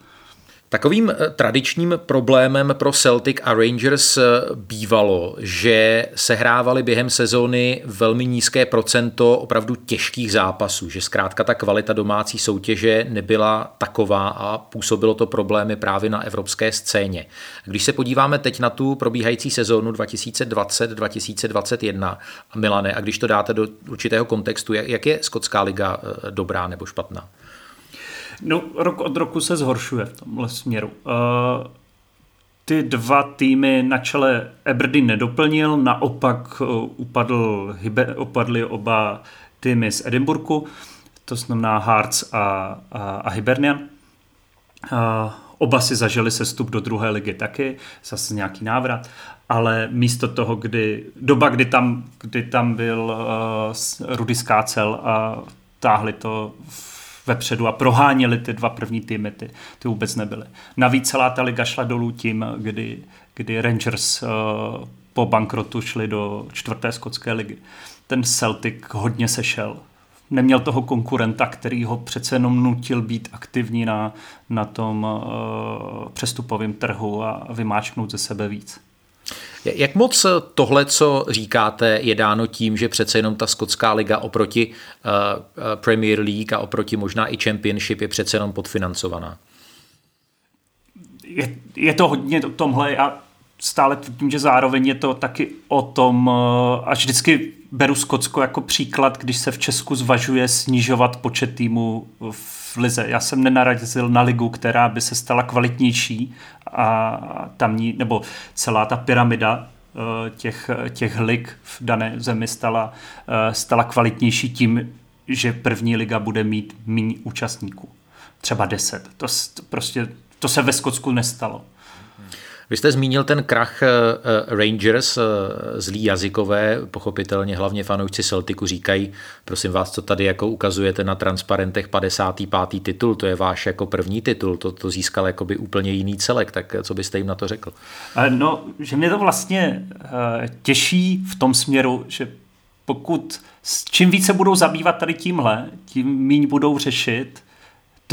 Takovým eh, tradičním problémem pro Celtic a Rangers eh, bývalo, že sehrávali během sezóny velmi nízké procento opravdu těžkých zápasů, že zkrátka ta kvalita domácí soutěže nebyla taková a působilo to problémy právě na evropské scéně. Když se podíváme teď na tu probíhající sezónu 2020-2021 Milane, a když to dáte do určitého kontextu, jak je skotská liga eh, dobrá nebo špatná? No, rok od roku se zhoršuje v tomhle směru. Uh, ty dva týmy na čele Aberdeen nedoplnil, naopak uh, upadl, hybe, upadly oba týmy z Edinburghu, to znamená Hearts a, a, a Hibernian. Uh, oba si zažili sestup do druhé ligy taky, zase nějaký návrat, ale místo toho, kdy, doba, kdy tam, kdy tam byl uh, Rudy Skácel a táhli to v vepředu a proháněli ty dva první týmy, ty, ty vůbec nebyly. Navíc celá ta liga šla dolů tím, kdy, kdy Rangers uh, po bankrotu šli do čtvrté skotské ligy. Ten Celtic hodně sešel. Neměl toho konkurenta, který ho přece jenom nutil být aktivní na, na tom uh, přestupovém trhu a vymáčknout ze sebe víc. Jak moc tohle, co říkáte, je dáno tím, že přece jenom ta skotská liga oproti uh, Premier League a oproti možná i Championship je přece jenom podfinancovaná? Je, je to hodně o tomhle a stále tvrdím, že zároveň je to taky o tom, až vždycky beru Skotsko jako příklad, když se v Česku zvažuje snižovat počet týmů v lize. Já jsem nenarazil na ligu, která by se stala kvalitnější a tamní, nebo celá ta pyramida eh, těch, těch lig v dané zemi stala, eh, stala kvalitnější tím, že první liga bude mít méně účastníků. Třeba deset. To, prostě, to se ve Skotsku nestalo. Vy jste zmínil ten krach eh, eh, Rangers, eh, zlý jazykové, pochopitelně hlavně fanoušci Celticu říkají, prosím vás, co tady jako ukazujete na transparentech 55. titul, to je váš jako první titul, to, to získal jakoby úplně jiný celek, tak co byste jim na to řekl? No, že mě to vlastně těší v tom směru, že pokud čím více budou zabývat tady tímhle, tím míň budou řešit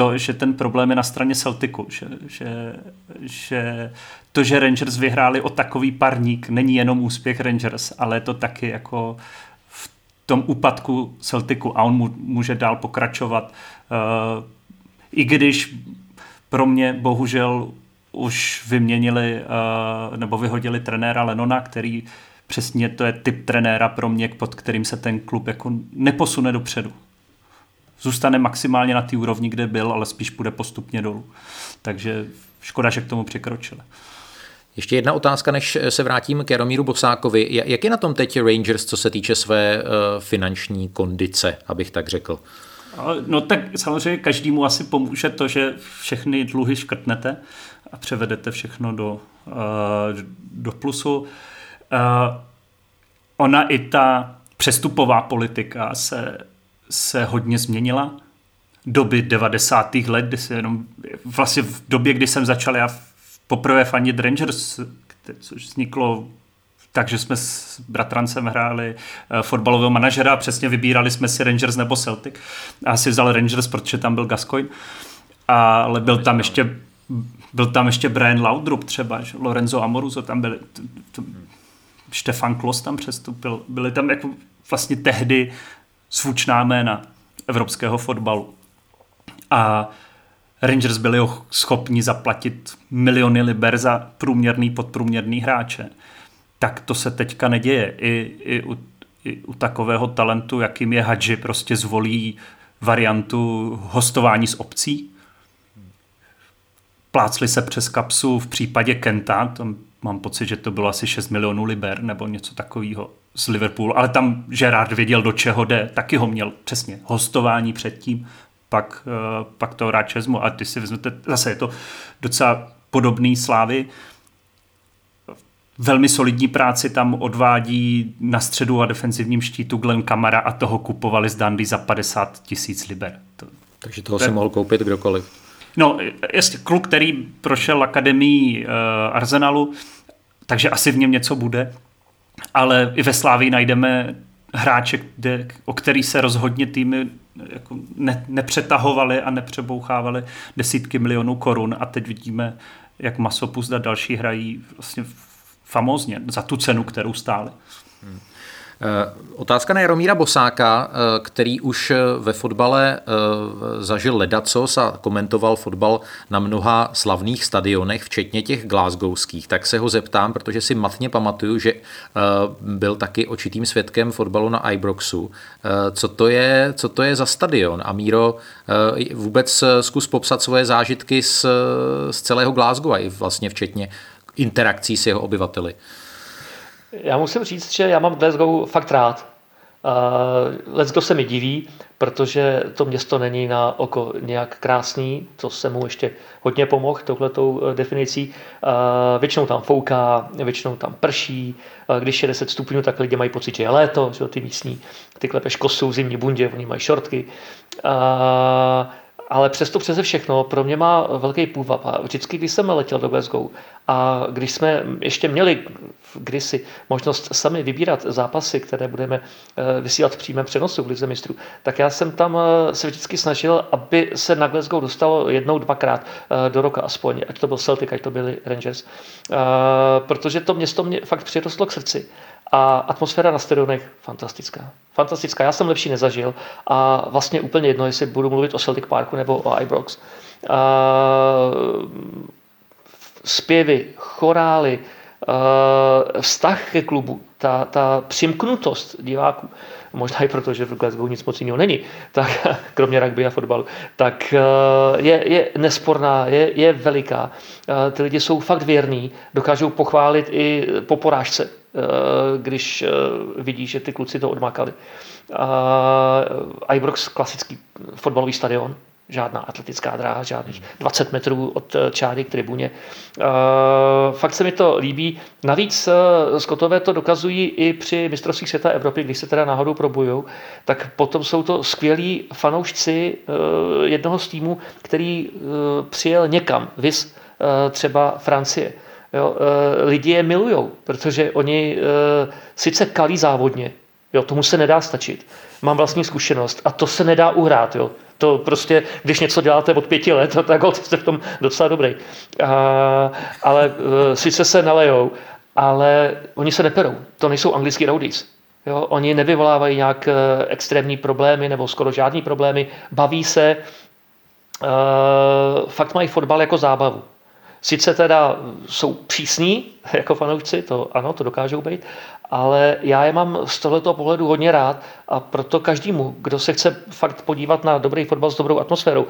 to, že ten problém je na straně Celticu, že, že, že to, že Rangers vyhráli o takový parník, není jenom úspěch Rangers, ale je to taky jako v tom úpadku Celticu a on může dál pokračovat. Uh, I když pro mě bohužel už vyměnili uh, nebo vyhodili trenéra Lenona, který přesně to je typ trenéra pro mě, pod kterým se ten klub jako neposune dopředu. Zůstane maximálně na té úrovni, kde byl, ale spíš půjde postupně dolů. Takže škoda, že k tomu překročili. Ještě jedna otázka, než se vrátím k Jaromíru Bosákovi. Jak je na tom teď Rangers, co se týče své uh, finanční kondice, abych tak řekl? No tak samozřejmě každému asi pomůže to, že všechny dluhy škrtnete a převedete všechno do, uh, do plusu. Uh, ona i ta přestupová politika se, se hodně změnila. Doby 90. let, kdy se jenom, vlastně v době, kdy jsem začal já poprvé fanit Rangers, což vzniklo takže jsme s bratrancem hráli uh, fotbalového manažera a přesně vybírali jsme si Rangers nebo Celtic. A si vzal Rangers, protože tam byl Gascoigne. Ale byl tam ještě byl tam ještě Brian Laudrup třeba, že? Lorenzo Amoruso tam t, Štefan Klos tam přestupil, byli tam jako vlastně tehdy zvučná jména evropského fotbalu. A Rangers byli schopni zaplatit miliony liber za průměrný, podprůměrný hráče. Tak to se teďka neděje. I, i, u, i u takového talentu, jakým je Hadži, prostě zvolí variantu hostování s obcí. Plácli se přes kapsu v případě Kenta, tam mám pocit, že to bylo asi 6 milionů liber nebo něco takového z Liverpoolu, ale tam Gerard věděl, do čeho jde, taky ho měl přesně hostování předtím, pak, uh, pak to rád čezmu a ty si vezmete, zase je to docela podobný slávy, velmi solidní práci tam odvádí na středu a defenzivním štítu Glenn Kamara a toho kupovali z Dandy za 50 tisíc liber. To, Takže toho to, si mohl koupit kdokoliv. No, jasně, kluk, který prošel akademii uh, Arsenalu, takže asi v něm něco bude, ale i ve Slávii najdeme hráče, kde, o který se rozhodně týmy jako ne, nepřetahovali a nepřebouchávali desítky milionů korun a teď vidíme, jak Masopust a další hrají vlastně famózně za tu cenu, kterou stáli. Hmm. Eh, otázka na Jaromíra Bosáka, eh, který už eh, ve fotbale zažil ledacos a komentoval fotbal na mnoha slavných stadionech, včetně těch glasgowských. Tak se ho zeptám, protože si matně pamatuju, že byl taky očitým svědkem fotbalu na Ibroxu. Co to je, co to je za stadion? A Míro, vůbec zkus popsat svoje zážitky z, z celého Glasgow, i vlastně včetně interakcí s jeho obyvateli. Já musím říct, že já mám Glasgow fakt rád. Let's se mi diví, protože to město není na oko nějak krásný, to se mu ještě hodně pomohl touhletou eh, definicí. Většinou tam fouká, většinou tam prší, když je 10 stupňů, tak lidi mají pocit, že je léto, že ty místní, ty klepeš kosu zimní bundě, oni mají šortky. Ale přesto přeze všechno pro mě má velký půvab. A vždycky, když jsem letěl do Glasgow a když jsme ještě měli kdysi možnost sami vybírat zápasy, které budeme eh, vysílat v přímém přenosu v Lize mistrů, tak já jsem tam eh, se vždycky snažil, aby se na Glasgow dostalo jednou, dvakrát eh, do roka aspoň, ať to byl Celtic, ať to byli Rangers, protože to město mě fakt přirostlo k srdci. A atmosféra na stadionech fantastická. Fantastická. Já jsem lepší nezažil a vlastně úplně jedno, jestli budu mluvit o Celtic Parku nebo o Ibrox. Zpěvy, chorály, vztah ke klubu, ta, ta přimknutost diváků, možná i proto, že v Glasgow nic moc jiného není, tak kromě rugby a fotbalu, tak je, je nesporná, je, je veliká. Ty lidi jsou fakt věrní, dokážou pochválit i po porážce Eh, když eh, vidí, že ty kluci to odmakali. Ibrox, klasický fotbalový stadion, žádná atletická dráha, žádných 20 metrů od eh, čáry k tribuně. Fakt se mi to líbí. Navíc Skotové to dokazují i při mistrovství světa Evropy, když se teda náhodou probují, tak potom jsou to skvělí fanoušci jednoho z týmů, který přijel někam, vys třeba Francie Jo, eh, lidi je milujou, protože oni eh, sice kalí závodně, jo, tomu se nedá stačit. Mám vlastní zkušenost a to se nedá uhrát. Jo. To prostě, když něco děláte od pěti let, tak jste v tom docela dobrý. A, ale eh, sice se nalejou, ale oni se neperou. To nejsou anglický roadies. Jo, oni nevyvolávají nějak extrémní problémy nebo skoro žádný problémy. Baví se, uh, fakt mají fotbal jako zábavu. Sice teda jsou přísní jako fanoušci, to ano, to dokážou být, ale já je mám z tohoto pohledu hodně rád a proto každému, kdo se chce fakt podívat na dobrý fotbal s dobrou atmosférou,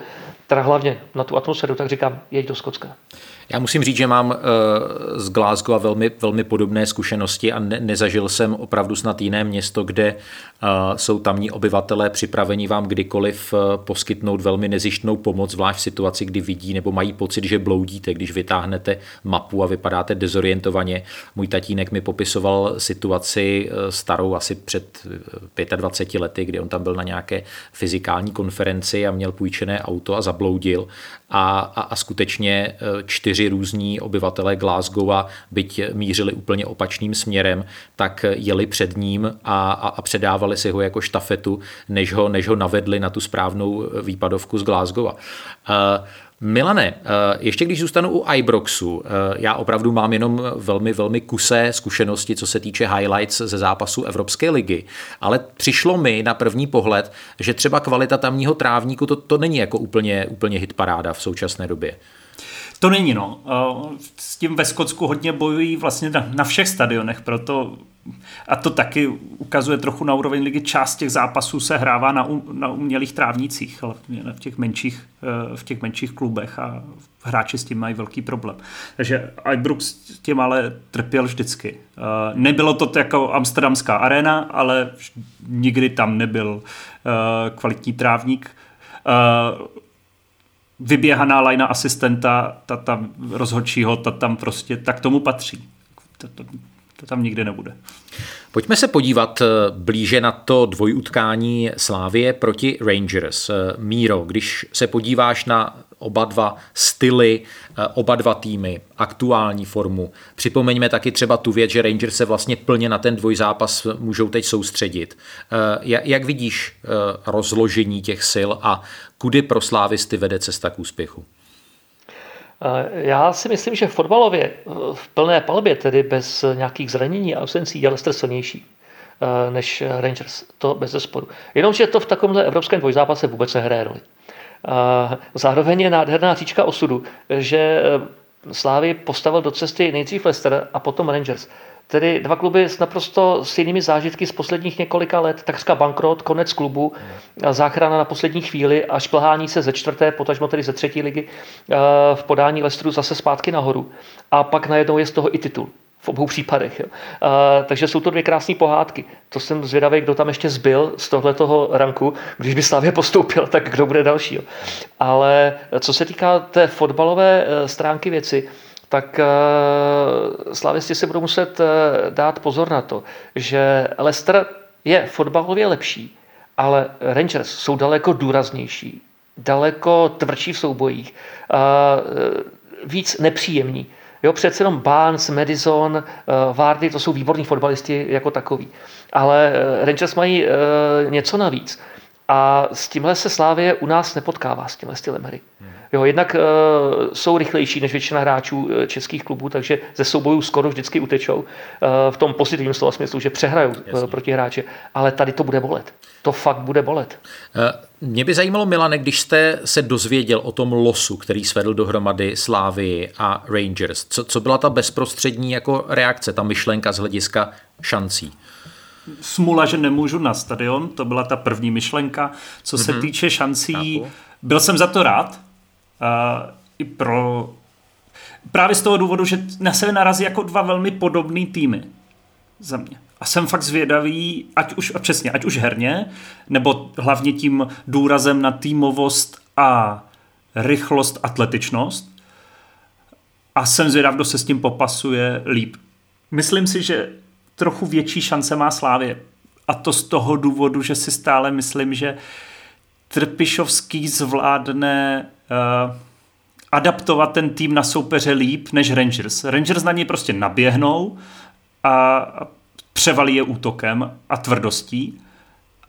teda hlavně na tu atmosféru, tak říkám, jeď do Skotska. Já musím říct, že mám z Glasgow velmi, velmi podobné zkušenosti a ne, nezažil jsem opravdu snad jiné město, kde jsou tamní obyvatelé připraveni vám kdykoliv poskytnout velmi nezištnou pomoc, zvlášť v situaci, kdy vidí nebo mají pocit, že bloudíte, když vytáhnete mapu a vypadáte dezorientovaně. Můj tatínek mi popisoval situaci starou asi před 25 lety, kdy on tam byl na nějaké fyzikální konferenci a měl půjčené auto a zabloudil a, a, a skutečně čtyři různí obyvatelé Glasgowa, byť mířili úplně opačným směrem, tak jeli před ním a, a, a předávali si ho jako štafetu, než ho, než ho navedli na tu správnou výpadovku z Glasgowa. Uh, Milane, ještě když zůstanu u Ibroxu, já opravdu mám jenom velmi, velmi kusé zkušenosti, co se týče highlights ze zápasu Evropské ligy, ale přišlo mi na první pohled, že třeba kvalita tamního trávníku to, to není jako úplně, úplně hitparáda v současné době. To není, no. S tím ve Skotsku hodně bojují vlastně na, na všech stadionech, proto a to taky ukazuje trochu na úroveň ligy. Část těch zápasů se hrává na, um, na umělých trávnicích, ale v těch, menších, eh, v těch menších klubech a hráči s tím mají velký problém. Takže Ibrox s tím ale trpěl vždycky. Eh, nebylo to jako amsterdamská arena, ale nikdy tam nebyl eh, kvalitní trávník vyběhaná lajna asistenta, ta tam rozhodčího, ta tam prostě, tak tomu patří. To, to, to tam nikdy nebude. Pojďme se podívat eh, blíže na to dvojutkání Slávie proti Rangers. Eh, Míro, když se podíváš na oba dva styly, eh, oba dva týmy, aktuální formu. Připomeňme taky třeba tu věc, že Rangers se vlastně plně na ten dvojzápas můžou teď soustředit. Jak vidíš rozložení těch sil a kudy pro slávisty vede cesta k úspěchu? Já si myslím, že fotbalově v plné palbě, tedy bez nějakých zranění a absencí, je Leicester silnější eh, než Rangers. To bez zesporu. Jenomže to v takovémhle evropském dvojzápase vůbec nehraje roli. Zároveň je nádherná říčka osudu, že eh, Slávy postavil do cesty nejdřív Leicester a potom Rangers. Tedy dva kluby s naprosto stejnými zážitky z posledních několika let, takřka bankrot, konec klubu, záchrana na poslední chvíli a šplhání se ze čtvrté, potažmo tedy ze třetí ligy eh, v podání Lestru zase zpátky nahoru. A pak najednou je z toho i titul v obou případech. Jo. A, takže jsou to dvě krásné pohádky. To jsem zvědavý, kdo tam ještě zbyl z tohletoho ranku. Když by Slavě postoupil, tak kdo bude další. Jo. Ale co se týká té fotbalové eh, stránky věci, tak uh, slavisti si budou muset uh, dát pozor na to, že Leicester je fotbalově lepší, ale Rangers jsou daleko důraznější, daleko tvrdší v soubojích, uh, víc nepříjemní. Jo, přece jenom Barnes, Madison, uh, Vardy, to jsou výborní fotbalisti jako takový. Ale uh, Rangers mají uh, něco navíc. A s tímhle se Slávě u nás nepotkává, s tímhle stylem hry. Hmm. Jo, jednak uh, jsou rychlejší než většina hráčů uh, českých klubů, takže ze soubojů skoro vždycky utečou. Uh, v tom pozitivním slova smyslu, že přehrajou uh, proti hráče. Ale tady to bude bolet. To fakt bude bolet. Mě by zajímalo, Milane, když jste se dozvěděl o tom losu, který svedl dohromady Slávy a Rangers. Co, co byla ta bezprostřední jako reakce, ta myšlenka z hlediska šancí? Smula, že nemůžu na stadion, to byla ta první myšlenka. Co se mm-hmm. týče šancí, Chápu. byl jsem za to rád, uh, i pro právě z toho důvodu, že na sebe narazí jako dva velmi podobné týmy za mě. A jsem fakt zvědavý, ať už, a přesně, ať už herně, nebo hlavně tím důrazem na týmovost a rychlost, atletičnost. A jsem zvědav, kdo se s tím popasuje líp. Myslím si, že trochu větší šance má Slávě. A to z toho důvodu, že si stále myslím, že Trpišovský zvládne uh, adaptovat ten tým na soupeře líp než Rangers. Rangers na něj prostě naběhnou a převalí je útokem a tvrdostí,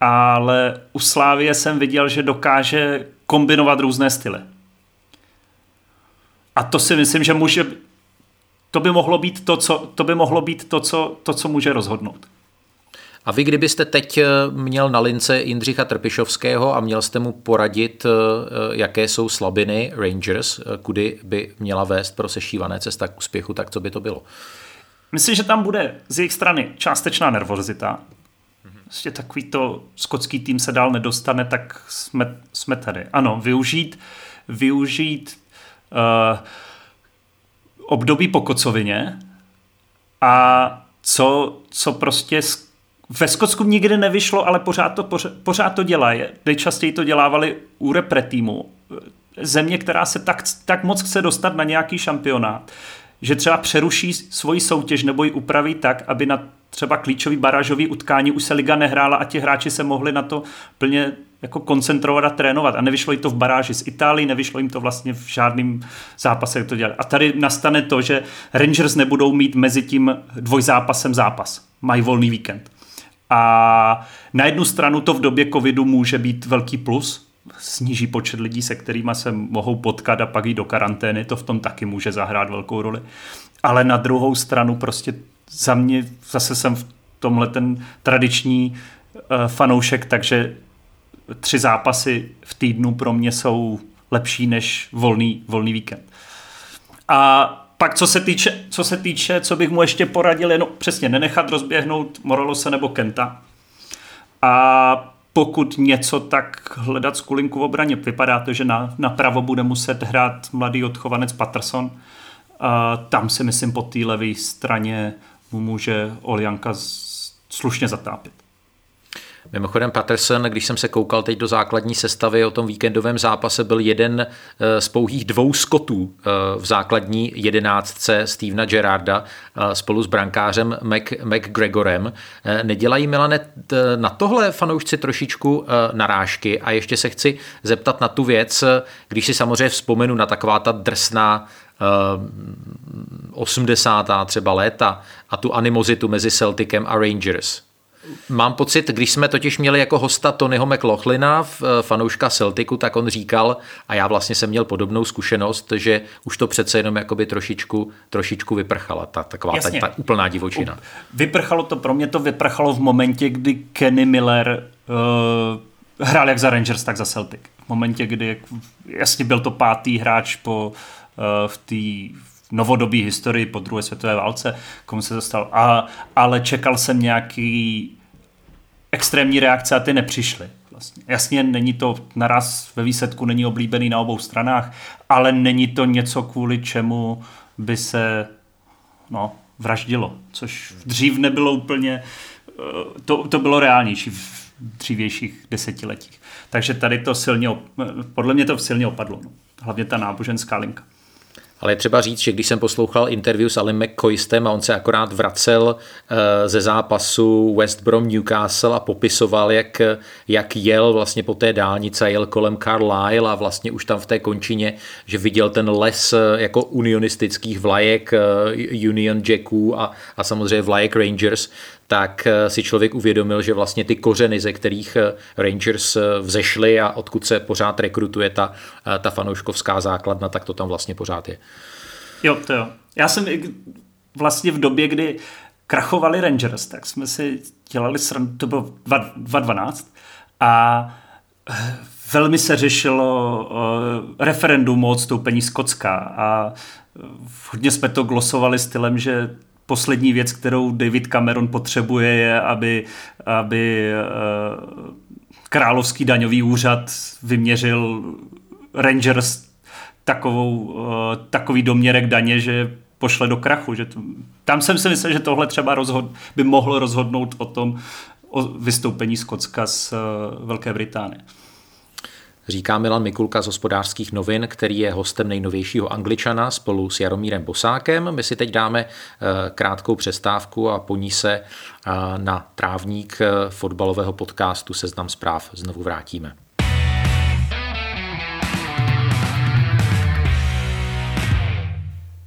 ale u Slávie jsem viděl, že dokáže kombinovat různé styly. A to si myslím, že může, to by mohlo být to, co, to, by mohlo být to, co, to, co může rozhodnout. A vy, kdybyste teď eh, měl na lince Jindřicha Trpišovského a měl jste mu poradit, jaké jsou slabiny Rangers, kudy by měla vést pro sešívané cesta k úspěchu, tak co by to bylo? Myslím, že tam bude z jejich strany částečná nervozita. Prostě takový to skotský tým se dál nedostane, tak jsme, jsme tady. Ano, využít, využít uh, období po kocovině a co, co prostě ve Skotsku nikdy nevyšlo, ale pořád to, pořád, pořád to dělají. Nejčastěji to dělávali u repre týmu. Země, která se tak, tak moc chce dostat na nějaký šampionát, že třeba přeruší svoji soutěž nebo ji upraví tak, aby na třeba klíčový barážový utkání už se liga nehrála a ti hráči se mohli na to plně jako koncentrovat a trénovat. A nevyšlo jim to v baráži z Itálii, nevyšlo jim to vlastně v žádném zápase, jak to dělat. A tady nastane to, že Rangers nebudou mít mezi tím dvojzápasem zápas. Mají volný víkend. A na jednu stranu to v době covidu může být velký plus, sníží počet lidí, se kterými se mohou potkat a pak jít do karantény, to v tom taky může zahrát velkou roli. Ale na druhou stranu prostě za mě zase jsem v tomhle ten tradiční uh, fanoušek, takže tři zápasy v týdnu pro mě jsou lepší než volný, volný víkend. A pak co se týče, co se týče, co bych mu ještě poradil, jenom přesně nenechat rozběhnout Morolose nebo Kenta. A pokud něco, tak hledat skulinku v obraně. Vypadá to, že na, napravo bude muset hrát mladý odchovanec Patterson. A tam si myslím po té levé straně mu může Oljanka slušně zatápět. Mimochodem Patterson, když jsem se koukal teď do základní sestavy o tom víkendovém zápase, byl jeden eh, z pouhých dvou skotů eh, v základní jedenáctce Stevena Gerarda eh, spolu s brankářem Mac, McGregorem. Nedělají Milane na tohle fanoušci trošičku narážky a ještě se chci zeptat na tu věc, když si samozřejmě vzpomenu na taková ta drsná 80. třeba léta a tu animozitu mezi Celticem a Rangers. Mám pocit, když jsme totiž měli jako hosta Tonyho McLaughlina, eh, fanouška Celticu, tak on říkal, a já vlastně jsem měl podobnou zkušenost, že už to přece jenom jakoby trošičku, trošičku vyprchala, ta, taková ta, ta úplná divočina. Vyprchalo to, pro mě to vyprchalo v momentě, kdy Kenny Miller uh, hrál jak za Rangers, tak za Celtic. V momentě, kdy jasně byl to pátý hráč po uh, v té novodobí historii po druhé světové válce, komu se dostal. A, ale čekal jsem nějaký extrémní reakce a ty nepřišly. Vlastně. Jasně, není to naraz ve výsledku, není oblíbený na obou stranách, ale není to něco, kvůli čemu by se no, vraždilo, což dřív nebylo úplně, eh, to, to bylo reálnější v dřívějších desetiletích. Takže tady to silně, podle mě to silně opadlo. No. Hlavně ta náboženská linka. Ale je třeba říct, že když jsem poslouchal interview s Alim McCoystem a on se akorát vracel eh, ze zápasu West Brom Newcastle a popisoval, jak, jak jel vlastně po té dálnici jel kolem Carlisle a vlastně už tam v té končině, že viděl ten les eh, jako unionistických vlajek eh, Union Jacků a, a samozřejmě vlajek Rangers, tak eh, si člověk uvědomil, že vlastně ty kořeny, ze kterých eh, Rangers eh, vzešly a odkud se pořád rekrutuje ta, ta fanouškovská základna, tak to tam vlastně pořád je. Jo, to jo. Já jsem vlastně v době, kdy krachovali Rangers, tak jsme si dělali srandu, to bylo 2012 a velmi se řešilo referendum o odstoupení Skotska a hodně jsme to glosovali stylem, že poslední věc, kterou David Cameron potřebuje, je, aby, aby eh, královský daňový úřad vyměřil Rangers takovou, eh, takový doměrek daně, že pošle do krachu. Že to, tam jsem si myslel, že tohle třeba rozhod, by mohlo rozhodnout o tom, o vystoupení Skotska z eh, Velké Británie říká Milan Mikulka z hospodářských novin, který je hostem nejnovějšího Angličana spolu s Jaromírem Bosákem. My si teď dáme eh, krátkou přestávku a po ní se eh, na trávník eh, fotbalového podcastu Seznam zpráv znovu vrátíme.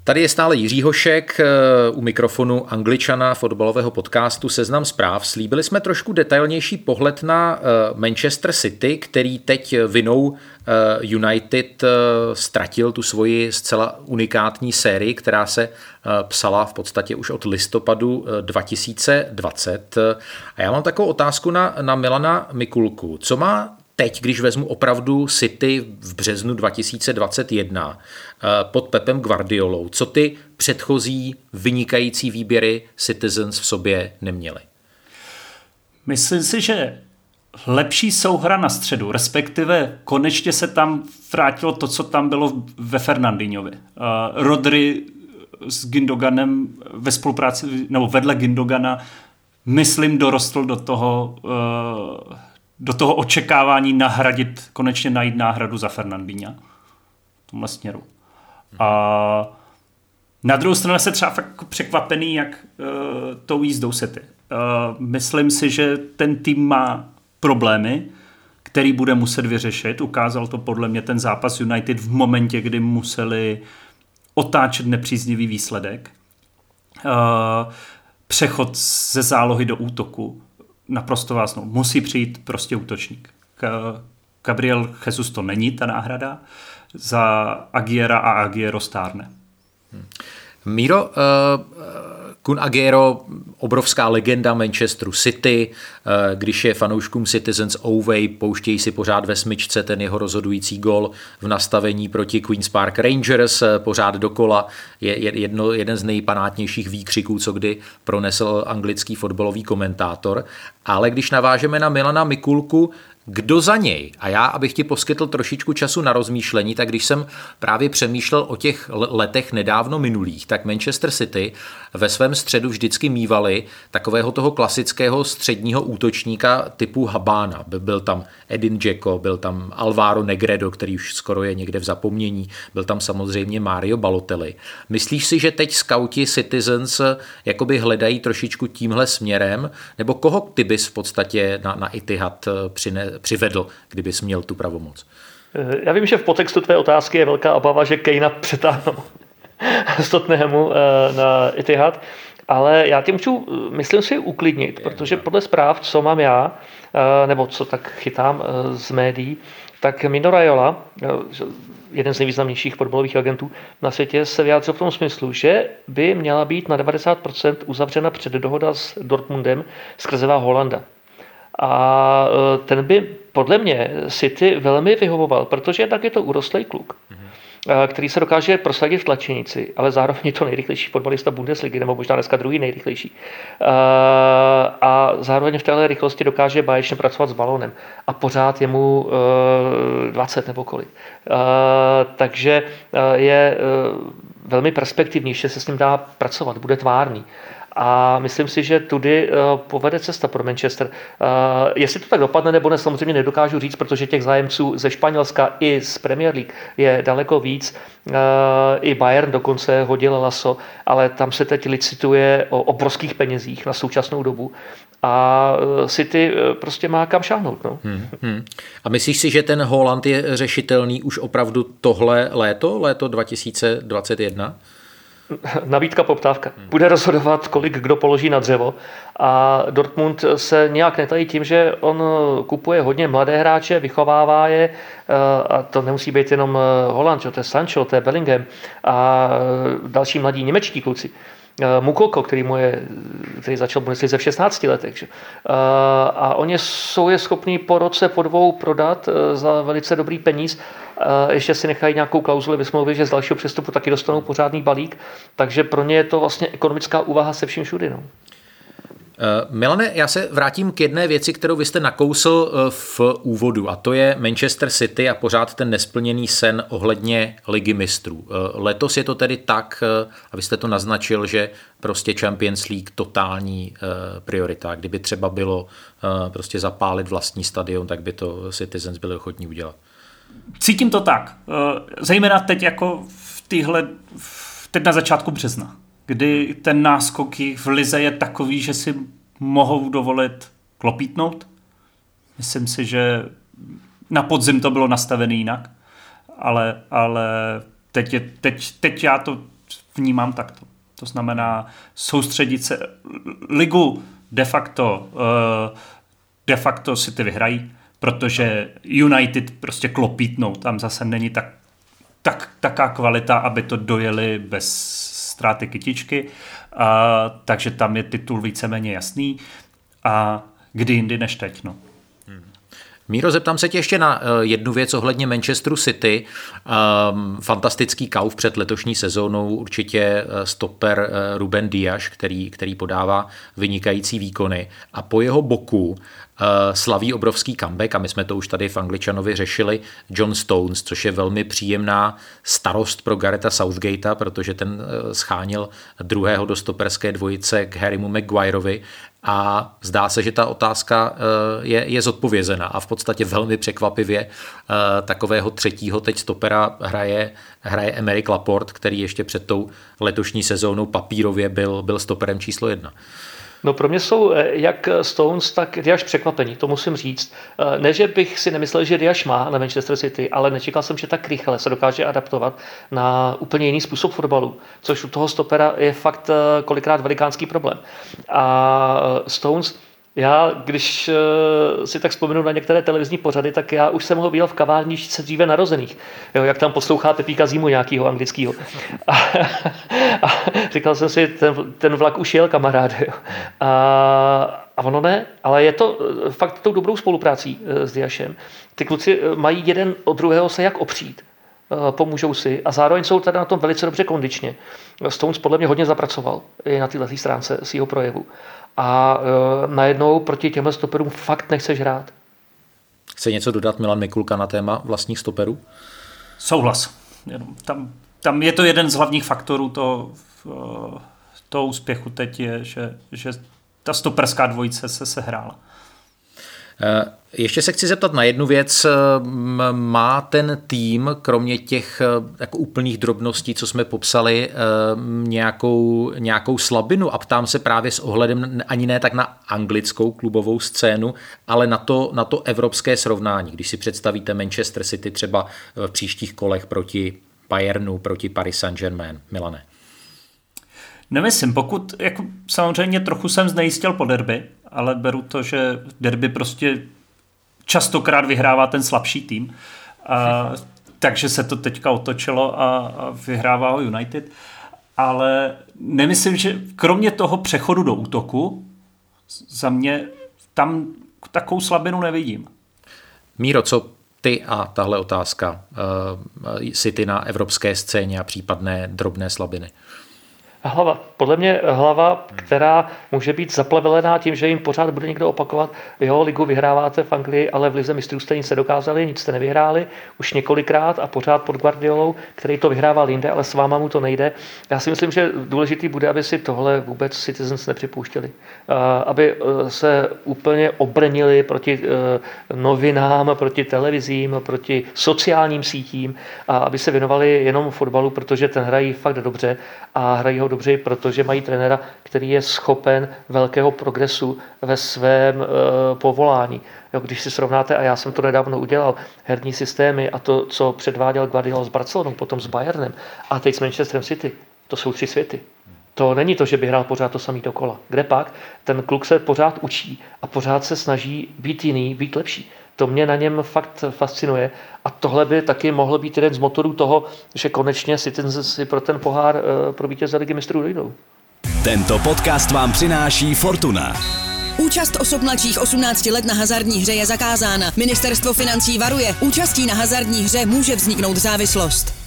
Tady je stále Jiří Hošek eh, u mikrofonu Angličana fotbalového podcastu Seznam zpráv. Slíbili jsme trošku detailnější pohled na eh, Manchester City, který teď vinou eh, United ztratil tu svoji zcela unikátní sérii, která se psala v podstatě už od listopadu 2020. A já mám takovou otázku na, na Milana Mikulku. Co má teď, když vezmu opravdu City v březnu 2021 eh, pod Pepem Guardiolou, co ty předchozí vynikající výběry Citizens v sobě neměly? Myslím si, že lepší souhra na středu, respektive konečně se tam vrátilo to, co tam bylo ve Fernandinovi. Uh, Rodry s Gindoganem ve spolupráci, nebo vedle Gindogana, myslím, dorostl do toho uh, do toho očekávání nahradit, konečně najít náhradu za Fernandína v tomhle směru. A na druhou stranu se třeba fakt překvapený, jak uh, tou jízdou City. Uh, myslím si, že ten tým má problémy, který bude muset vyřešit. Ukázal to podle mě ten zápas United v momentě, kdy museli otáčet nepříznivý výsledek. Uh, přechod ze zálohy do útoku naprosto vás, no, musí přijít prostě útočník. Gabriel Jesus to není ta náhrada, za Agiera a Agiero stárne. Hmm. Míro, uh, Kun Aguero, obrovská legenda Manchesteru City, uh, když je fanouškům Citizens Oway, pouštějí si pořád ve smyčce ten jeho rozhodující gol v nastavení proti Queen's Park Rangers, pořád dokola, je jedno, jeden z nejpanátnějších výkřiků, co kdy pronesl anglický fotbalový komentátor. Ale když navážeme na Milana Mikulku, kdo za něj? A já, abych ti poskytl trošičku času na rozmýšlení, tak když jsem právě přemýšlel o těch letech nedávno minulých, tak Manchester City ve svém středu vždycky mývali takového toho klasického středního útočníka typu Habána. Byl tam Edin Dzeko, byl tam Alvaro Negredo, který už skoro je někde v zapomnění, byl tam samozřejmě Mario Balotelli. Myslíš si, že teď skauti Citizens jakoby hledají trošičku tímhle směrem, nebo koho ty bys v podstatě na, na Itihad přine, přivedl, kdybys měl tu pravomoc? Já vím, že v potextu tvé otázky je velká obava, že Kejna přetáhnou z Tottenhamu eh, na Etihad, ale já tě můžu, myslím si, uklidnit, protože podle zpráv, co mám já, eh, nebo co tak chytám eh, z médií, tak Mino Raiola, jeden z nejvýznamnějších fotbalových agentů na světě, se vyjádřil v tom smyslu, že by měla být na 90% uzavřena předdohoda s Dortmundem skrze Holanda. A e, ten by podle mě City velmi vyhovoval, protože tak je to urostlý kluk, mm-hmm. který se dokáže prosadit v tlačenici, ale zároveň je to nejrychlejší fotbalista Bundesligy, nebo možná dneska druhý nejrychlejší. E, a zároveň v téhle rychlosti dokáže báječně pracovat s balónem. A pořád je mu 20 nebo kolik. Takže je velmi perspektivní, že se s ním dá pracovat, bude tvárný. A myslím si, že tudy eh, povede cesta pro Manchester. Eh, jestli to tak dopadne nebo ne, samozřejmě nedokážu říct, protože těch zájemců ze Španělska i z Premier League je daleko víc. Eh, I Bayern dokonce hodil laso, ale tam se teď licituje o obrovských penězích na současnou dobu a City prostě má kam šáhnout. No. Hmm, hmm. A myslíš si, že ten Holland je řešitelný už opravdu tohle léto, léto 2021? Nabídka, poptávka. Bude rozhodovat, kolik kdo položí na dřevo. A Dortmund se nějak netají tím, že on kupuje hodně mladé hráče, vychovává je, eh, a to nemusí být jenom eh, Holand, to je Sancho, to je Bellingham a další mladí němečtí kluci. Eh, Mukoko, který, mu je, který začal Bundeslize v 16 letech. Že? Eh, a oni jsou je schopní po roce, po dvou prodat eh, za velice dobrý peníz. Ještě si nechají nějakou klauzuli ve smlouvě, že z dalšího přestupu taky dostanou pořádný balík. Takže pro ně je to vlastně ekonomická úvaha se vším všudy. No. Eh, Milane, já se vrátím k jedné věci, kterou vy jste nakousl eh, v úvodu, a to je Manchester City a pořád ten nesplněný sen ohledně ligy mistrů. Eh, letos je to tedy tak, a vy jste to naznačil, že prostě Champions League totální priorita. Kdyby třeba bylo prostě zapálit vlastní stadion, tak by to Citizens byli ochotní udělat. Cítím to tak. Zejména teď jako v téhle, teď na začátku března kdy ten náskok v lize je takový, že si mohou dovolit klopítnout. Myslím si, že na podzim to bylo nastavené jinak, ale, ale teď, je, teď, teď já to vnímám takto. To znamená soustředit se, ligu de facto, uh, de facto si ty vyhrají, protože United prostě klopítnou, tam zase není tak, tak, taká kvalita, aby to dojeli bez ztráty kytičky, uh, takže tam je titul víceméně jasný a kdy jindy než teď. No. Míro, zeptám se tě ještě na eh, jednu věc ohledně Manchesteru City. Um, fantastický kauf před letošní sezónou, určitě eh, stoper eh, Ruben Diaz, který, který podává vynikající výkony. A po jeho boku slaví obrovský comeback a my jsme to už tady v Angličanovi řešili John Stones, což je velmi příjemná starost pro Gareta Southgatea, protože ten schánil druhého do stoperské dvojice k Harrymu Maguireovi a zdá se, že ta otázka eh, je, je zodpovězena a v podstatě velmi překvapivě eh, takového třetího teď stopera hraje, hraje Emerick Laporte, který ještě před tou letošní sezónou papírově byl, byl stoperem číslo jedna. No pro mě jsou eh, jak Stones, tak Diaš překvapení, to musím říct. Eh, ne, že bych si nemyslel, že Diaš má na Manchester City, ale nečekal jsem, že tak rychle se dokáže adaptovat na úplně jiný způsob fotbalu, což u toho stopera je fakt eh, kolikrát velikánský problém. A Stones já, když uh, si tak vzpomenu na některé televizní pořady, tak já už jsem ho viděl v kavárničce dříve narozených. Jo, jak tam poslouchá Pepíka Zimu nějakého anglického. A, a, říkal jsem si, ten, ten vlak už jel, kamarád. Jo. A, a ono ne, ale je to eh, fakt tou dobrou spoluprácí uh, s Diašem. Ty kluci mají jeden od druhého se jak opřít pomůžou si a zároveň jsou tady na tom velice dobře kondičně. Stones podle mě hodně zapracoval i na této stránce s jeho projevu a e, najednou proti těmhle stoperům fakt nechceš hrát. Chce něco dodat Milan Mikulka na téma vlastních stoperů? Souhlas. Tam, tam je to jeden z hlavních faktorů toho, toho úspěchu teď je, že, že ta stoperská dvojice se sehrála. Eh, ještě se chci zeptat na jednu věc. Má ten tým, kromě těch eh, jako úplných drobností, co jsme popsali, eh, nějakou, nějakou slabinu? A ptám se právě s ohledem ani ne tak na anglickou klubovou scénu, ale na to, na to evropské srovnání. Když si představíte Manchester City třeba v příštích kolech proti Bayernu, proti Paris Saint-Germain. Milane. Nemyslím, pokud, jako samozřejmě trochu jsem znejistil po derby, ale beru to, že derby prostě častokrát vyhrává ten slabší tým. A, takže se to teďka otočilo a, a vyhrává ho United. Ale nemyslím, že kromě toho přechodu do útoku, za mě tam takovou slabinu nevidím. Míro, co ty a tahle otázka uh, City na evropské scéně a případné drobné slabiny? Hlava. Podle mě hlava, která může být zaplevelená tím, že jim pořád bude někdo opakovat, jo, ligu vyhráváte v Anglii, ale v lize mistrů jste nic nedokázali, nic jste nevyhráli, už několikrát a pořád pod Guardiolou, který to vyhrával jinde, ale s váma mu to nejde. Já si myslím, že důležitý bude, aby si tohle vůbec Citizens nepřipouštěli. Aby e, se úplně obrnili proti e, novinám, proti televizím, proti sociálním sítím a aby se věnovali jenom fotbalu, protože ten hrají fakt dobře a hrají ho dobře, protože mají trenéra, který je schopen velkého progresu ve svém e, povolání. Jo, když si srovnáte, a já jsem to nedávno udělal, herní systémy a to, co předváděl Guardiola s Barcelonou, potom s Bayernem a teď s Manchesterem City, to jsou tři světy. To není to, že by hrál pořád to samý dokola. Kde pak? Ten kluk se pořád učí a pořád se snaží být jiný, být lepší. To mě na něm fakt fascinuje a tohle by taky mohl být jeden z motorů toho, že konečně si, ten, si pro ten pohár eh, pro vítěze ligy mistrů dojdou. Tento podcast vám přináší Fortuna. Účast osob mladších 18 let na hazardní hře je zakázána. Ministerstvo financí varuje. Účastí na hazardní hře může vzniknout závislost.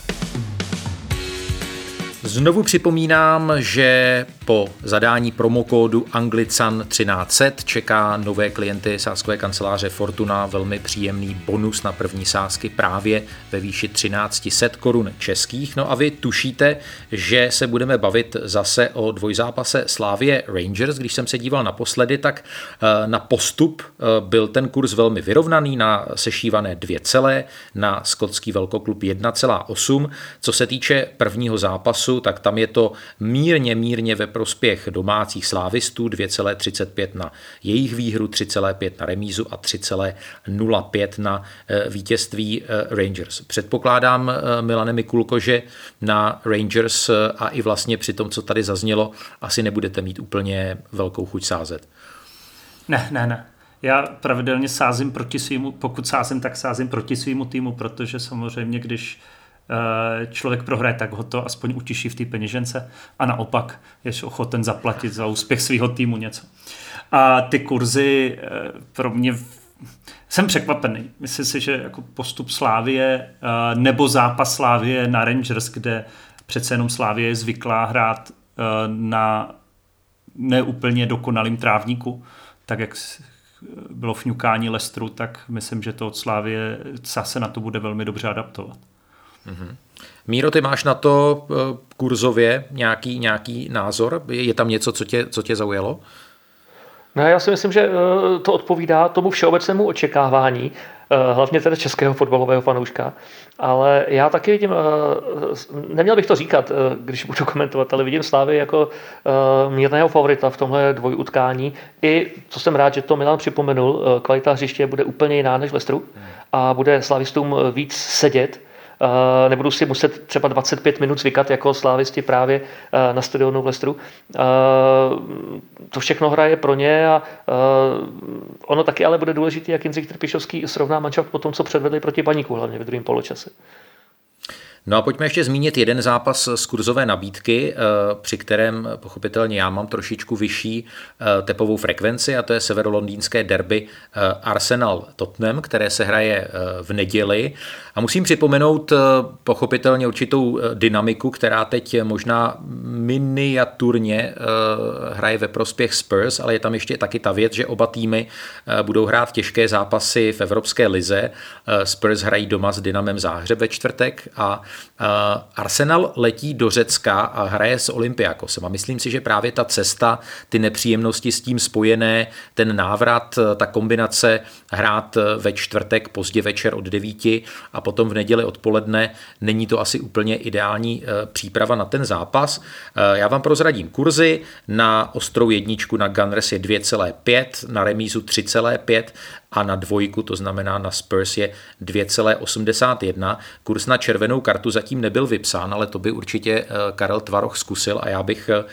Znovu připomínám, že po zadání promokódu Anglican 1300 čeká nové klienty sáskové kanceláře Fortuna velmi příjemný bonus na první sázky právě ve výši 1300 korun českých. No a vy tušíte, že se budeme bavit zase o dvojzápase Slávě Rangers. Když jsem se díval naposledy, tak eh, na postup eh, byl ten kurz velmi vyrovnaný na sešívané 2 celé, na skotský velkoklub 1,8. Co se týče prvního zápasu, tak tam je to mírně, mírně ve prospěch domácích slávistů 2,35 na jejich výhru, 3,5 na remízu a 3,05 na eh, vítězství eh, Rangers. Předpokládám, eh, Milane Mikulko, že na Rangers a i vlastně při tom, co tady zaznělo, asi nebudete mít úplně velkou chuť sázet. Ne, ne, ne. Já pravidelně sázím proti svýmu, pokud sázím, tak sázím proti svýmu týmu, protože samozřejmě, když člověk prohraje, tak ho to aspoň utiší v té peněžence a naopak je ochoten zaplatit za úspěch svého týmu něco. A ty kurzy eh, pro mě jsem překvapený. Myslím si, že jako postup Slávie eh, nebo zápas Slávie na Rangers, kde přece jenom Slávie je zvyklá hrát na neúplně dokonalým trávníku, tak jak bylo fňukání Lestru, tak myslím, že to od Slávě se na to bude velmi dobře adaptovat. Mm-hmm. Míro, ty máš na to eh, kurzově nějaký, nějaký názor? Je tam něco, co tě, co tě zaujalo? No já si myslím, že eh, to odpovídá tomu všeobecnému očekávání, eh, hlavně teda českého fotbalového fanouška. Ale já taky vidím, neměl bych to říkat, když budu komentovat, ale vidím Slávy jako mírného favorita v tomhle dvojutkání. I, co jsem rád, že to Milan připomenul, kvalita hřiště bude úplně jiná než Lestru a bude slavistům víc sedět nebudu si muset třeba 25 minut zvykat jako slávisti právě eh, na stadionu v Lestru. Eh, to všechno hraje pro ně a ono taky ale bude důležité, jak Jindřich Trpišovský srovná mančaft po tom, co předvedli proti Baníku, hlavně ve druhém poločase. No a pojďme ještě zmínit jeden zápas z kurzové nabídky, eh, při kterém pochopitelně já mám trošičku vyšší eh, tepovou frekvenci a to je severolondýnské derby eh, Arsenal Tottenham, které se hraje v neděli. A musím připomenout pochopitelně určitou dynamiku, která teď možná miniaturně hraje ve prospěch Spurs, ale je tam ještě taky ta věc, že oba týmy budou hrát těžké zápasy v Evropské lize. Spurs hrají doma s Dynamem Záhřeb ve čtvrtek a Arsenal letí do Řecka a hraje s Olympiakosem a myslím si, že právě ta cesta, ty nepříjemnosti s tím spojené, ten návrat, ta kombinace hrát ve čtvrtek pozdě večer od devíti a potom v neděli odpoledne, není to asi úplně ideální eh, příprava na ten zápas. Eh, já vám prozradím kurzy, na ostrou jedničku na Gunners je 2,5, na remízu 3,5 a na dvojku, to znamená na Spurs je 2,81. Kurs na červenou kartu zatím nebyl vypsán, ale to by určitě eh, Karel Tvaroch zkusil a já bych eh,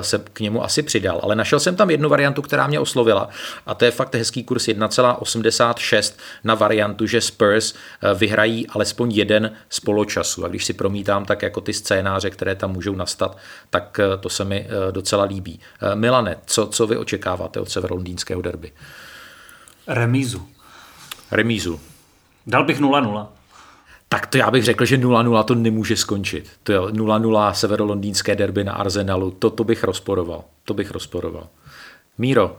se k němu asi přidal. Ale našel jsem tam jednu variantu, která mě oslovila a to je fakt hezký kurz 1,86 na variantu, že Spurs eh, vyhrají alespoň jeden z poločasu. A když si promítám tak jako ty scénáře, které tam můžou nastat, tak to se mi docela líbí. Milane, co, co vy očekáváte od severolondýnského derby? Remízu. Remízu. Dal bych 0-0. Tak to já bych řekl, že 0-0 to nemůže skončit. To je 0-0 severolondýnské derby na Arsenalu, to, to bych rozporoval. To bych rozporoval. Míro,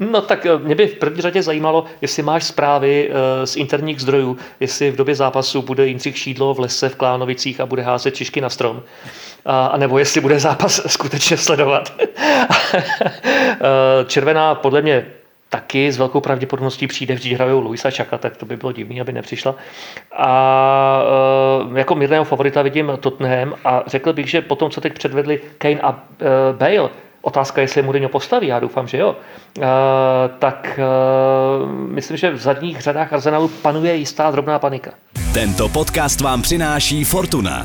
No tak eh, mě by v první řadě zajímalo, jestli máš zprávy eh, z interních zdrojů, jestli v době zápasu bude Jindřich Šídlo v lese v Klánovicích a bude házet čišky na strom, a, nebo jestli bude zápas skutečně sledovat. Eh, červená podle mě taky s velkou pravděpodobností přijde, vždyť hrajou Luisa Čaka, tak to by bylo divný, aby nepřišla. A e, jako mírného favorita vidím Tottenham a řekl bych, že po tom, co teď předvedli Kane a e, Bale, Otázka, jestli Mourinho postaví, já doufám, že jo. E, tak myslím, že v zadních řadách Arsenalu panuje jistá drobná panika. Tento podcast vám přináší Fortuna.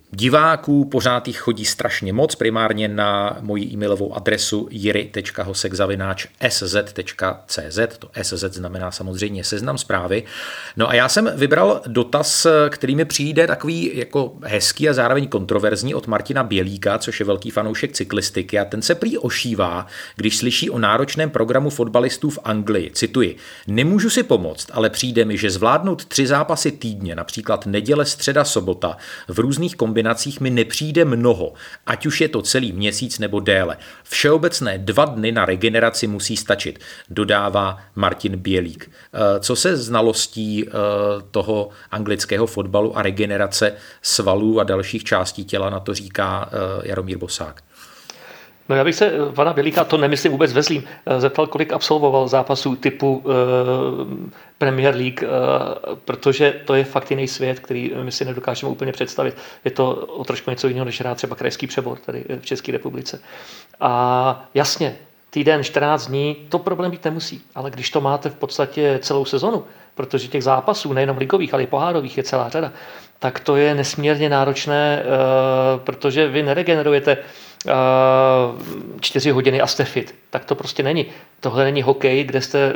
diváků, pořád jich chodí strašně moc, primárně na moji e-mailovou adresu jiry.hosek.sz.cz, to SZ znamená samozřejmě seznam zprávy. No a já jsem vybral dotaz, který mi přijde takový jako hezký a zároveň kontroverzní od Martina Bělíka, což je velký fanoušek cyklistiky a ten se prý ošívá, když slyší o náročném programu fotbalistů v Anglii. Cituji, nemůžu si pomoct, ale přijde mi, že zvládnout tři zápasy týdně, například neděle, středa, sobota, v různých kombinacích kombinacích mi nepřijde mnoho, ať už je to celý měsíc nebo déle. Všeobecné dva dny na regeneraci musí stačit, dodává Martin Bělík. Eh, co se znalostí eh, toho anglického fotbalu a regenerace svalů a dalších částí těla na to říká Jaromír Bosák? No já bych se pana Bělíka, to nemyslím vůbec ve zlým, zeptal, kolik absolvoval zápasů typu uh, Premier League, uh, protože to je fakt jiný svět, který my si nedokážeme úplně představit. Je to o trošku něco jiného, než hrát třeba krajský přebor tady v České republice. A jasně, týden, 14 dní, to problém být nemusí. Ale když to máte v podstatě celou sezonu, protože těch zápasů, nejenom ligových, ale i pohárových je celá řada, tak to je nesmírně náročné, protože vy neregenerujete čtyři hodiny a jste fit. Tak to prostě není. Tohle není hokej, kde jste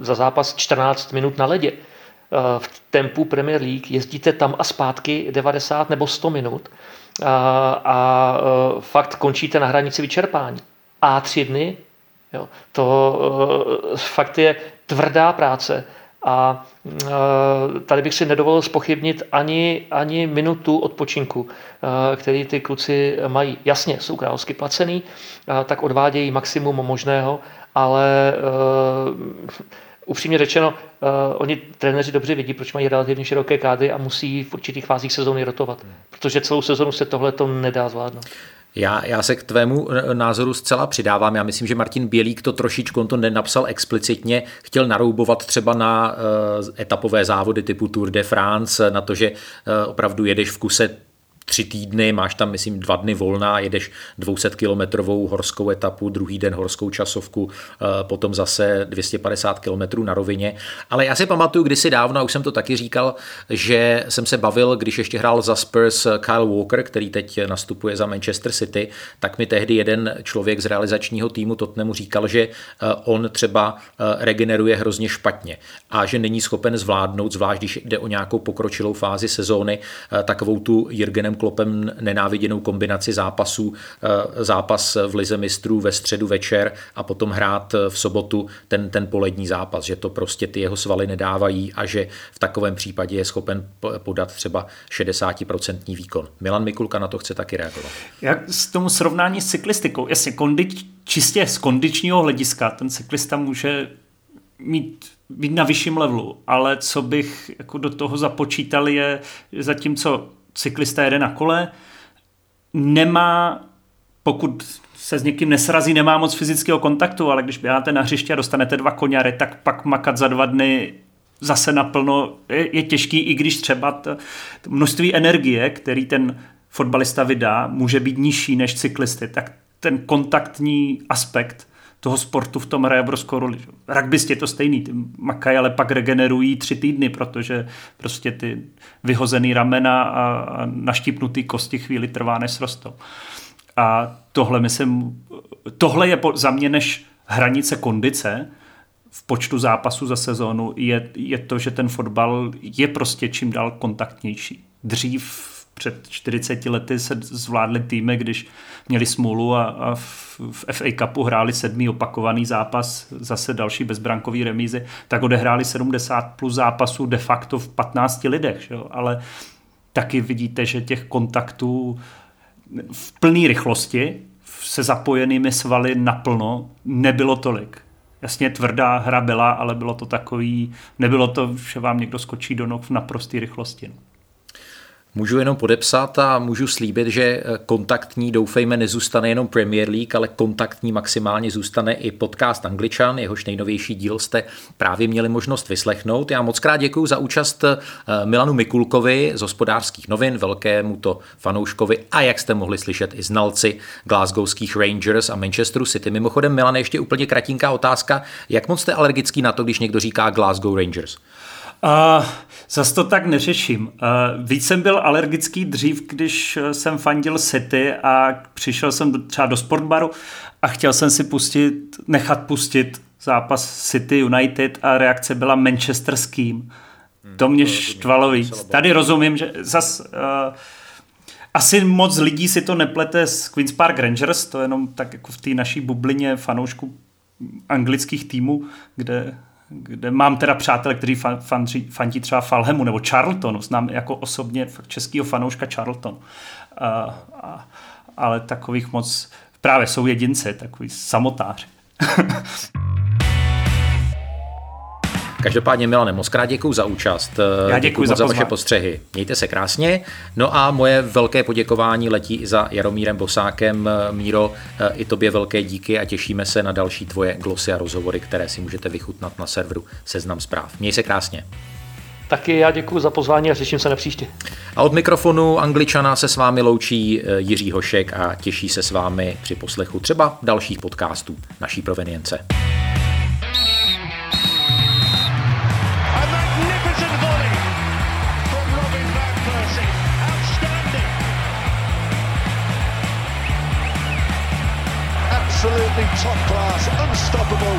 za zápas 14 minut na ledě. V tempu Premier League jezdíte tam a zpátky 90 nebo 100 minut a, a fakt končíte na hranici vyčerpání. A tři dny, jo, to fakt je tvrdá práce a e, tady bych si nedovolil spochybnit ani, ani minutu odpočinku, e, který ty kluci mají. Jasně, jsou královsky placený, e, tak odvádějí maximum možného, ale upřímně řečeno, uh, oni trenéři dobře vidí, proč mají relativně široké kády a musí v určitých fázích sezóny rotovat, protože celou sezonu se tohle to nedá zvládnout. Já, já se k tvému názoru zcela přidávám. Já myslím, že Martin Bělík to trošičku, on to nenapsal explicitně, chtěl naroubovat třeba na uh, etapové závody typu Tour de France, na to, že uh, opravdu jedeš v kuse tři týdny, máš tam, myslím, dva dny volná, jedeš 200 kilometrovou horskou etapu, druhý den horskou časovku, eh, potom zase 250 kilometrů na rovině. Ale já si pamatuju kdysi dávno, a už jsem to taky říkal, že jsem se bavil, když ještě hrál za Spurs Kyle Walker, který teď nastupuje za Manchester City, tak mi tehdy jeden člověk z realizačního týmu Tottenhamu říkal, že eh, on třeba eh, regeneruje hrozně špatně a že není schopen zvládnout, zvlášť když jde o nějakou pokročilou fázi sezóny, takovou tu Jürgenem Jurgenem Klopem nenáviděnou kombinaci zápasů, eh, zápas v Lize mistrů ve středu večer a potom hrát v sobotu ten, ten polední zápas, že to prostě ty jeho svaly nedávají a že v takovém případě je schopen podat třeba 60% výkon. Milan Mikulka na to chce taky reagovat. Jak s tomu srovnání s cyklistikou? Jasně, kondič, čistě z kondičního hlediska ten cyklista může mít být na vyšším levelu, ale co bych jako do toho započítal je, zatímco cyklista jede na kole, nemá, pokud se s někým nesrazí, nemá moc fyzického kontaktu, ale když běháte na hřiště a dostanete dva koňary, tak pak makat za dva dny zase naplno je, je těžký, i když třeba to, to množství energie, který ten fotbalista vydá, může být nižší než cyklisty, tak ten kontaktní aspekt toho sportu v tom roli. Rugbysti je to stejný, ty makají, ale pak regenerují tři týdny, protože prostě ty vyhozený ramena a, naštípnutý kosti chvíli trvá, než srostou. A tohle myslím, tohle je za mě než hranice kondice v počtu zápasů za sezónu je, je to, že ten fotbal je prostě čím dál kontaktnější. Dřív před 40 lety se zvládly týmy, když měli smůlu a, a v, v FA Cupu hráli sedmý opakovaný zápas, zase další bezbrankový remízy, tak odehráli 70 plus zápasů de facto v 15 lidech. Že? Ale taky vidíte, že těch kontaktů v plné rychlosti se zapojenými svaly naplno nebylo tolik. Jasně tvrdá hra byla, ale bylo to takový, nebylo to, že vám někdo skočí do nok v naprosté rychlosti. No. Můžu jenom podepsat a můžu slíbit, že eh, kontaktní, doufejme, nezůstane jenom Premier League, ale kontaktní maximálně zůstane i podcast Angličan, jehož nejnovější díl jste právě měli možnost vyslechnout. Já moc krát děkuji za účast eh, Milanu Mikulkovi z hospodářských novin, velkému to fanouškovi a jak jste mohli slyšet i znalci glasgowských Rangers a Manchesteru City. Mimochodem, Milan, ještě úplně kratinká otázka. Jak moc jste alergický na to, když někdo říká Glasgow Rangers? Uh, zas to tak neřeším. Uh, víc jsem byl alergický dřív, když eh, jsem fandil City a přišel jsem do, třeba do sportbaru a chtěl jsem si pustit, nechat pustit zápas City United a reakce byla Manchester s kým. Hmm, to mě to štvalo víc. Tady rozumím, že zas... Uh, asi moc lidí si to neplete s Queen's Park Rangers, to jenom tak jako v té naší bublině fanoušku anglických týmů, kde kde mám teda přátelé, kteří fandří, fandí třeba Falhemu nebo Charltonu, znám jako osobně českého fanouška Charlton. A, a, ale takových moc, právě jsou jedinci, takový samotáři. Každopádně Milane, moc krát děkuji za účast. Já děkuji za, za vaše postřehy. Mějte se krásně. No a moje velké poděkování letí i za Jaromírem Bosákem. Míro, i tobě velké díky a těšíme se na další tvoje glosy a rozhovory, které si můžete vychutnat na serveru Seznam zpráv. Měj se krásně. Taky já děkuji za pozvání a řeším se na příště. A od mikrofonu Angličana se s vámi loučí eh, Jiří Hošek a těší se s vámi při poslechu třeba dalších podcastů naší provenience. Top class, unstoppable.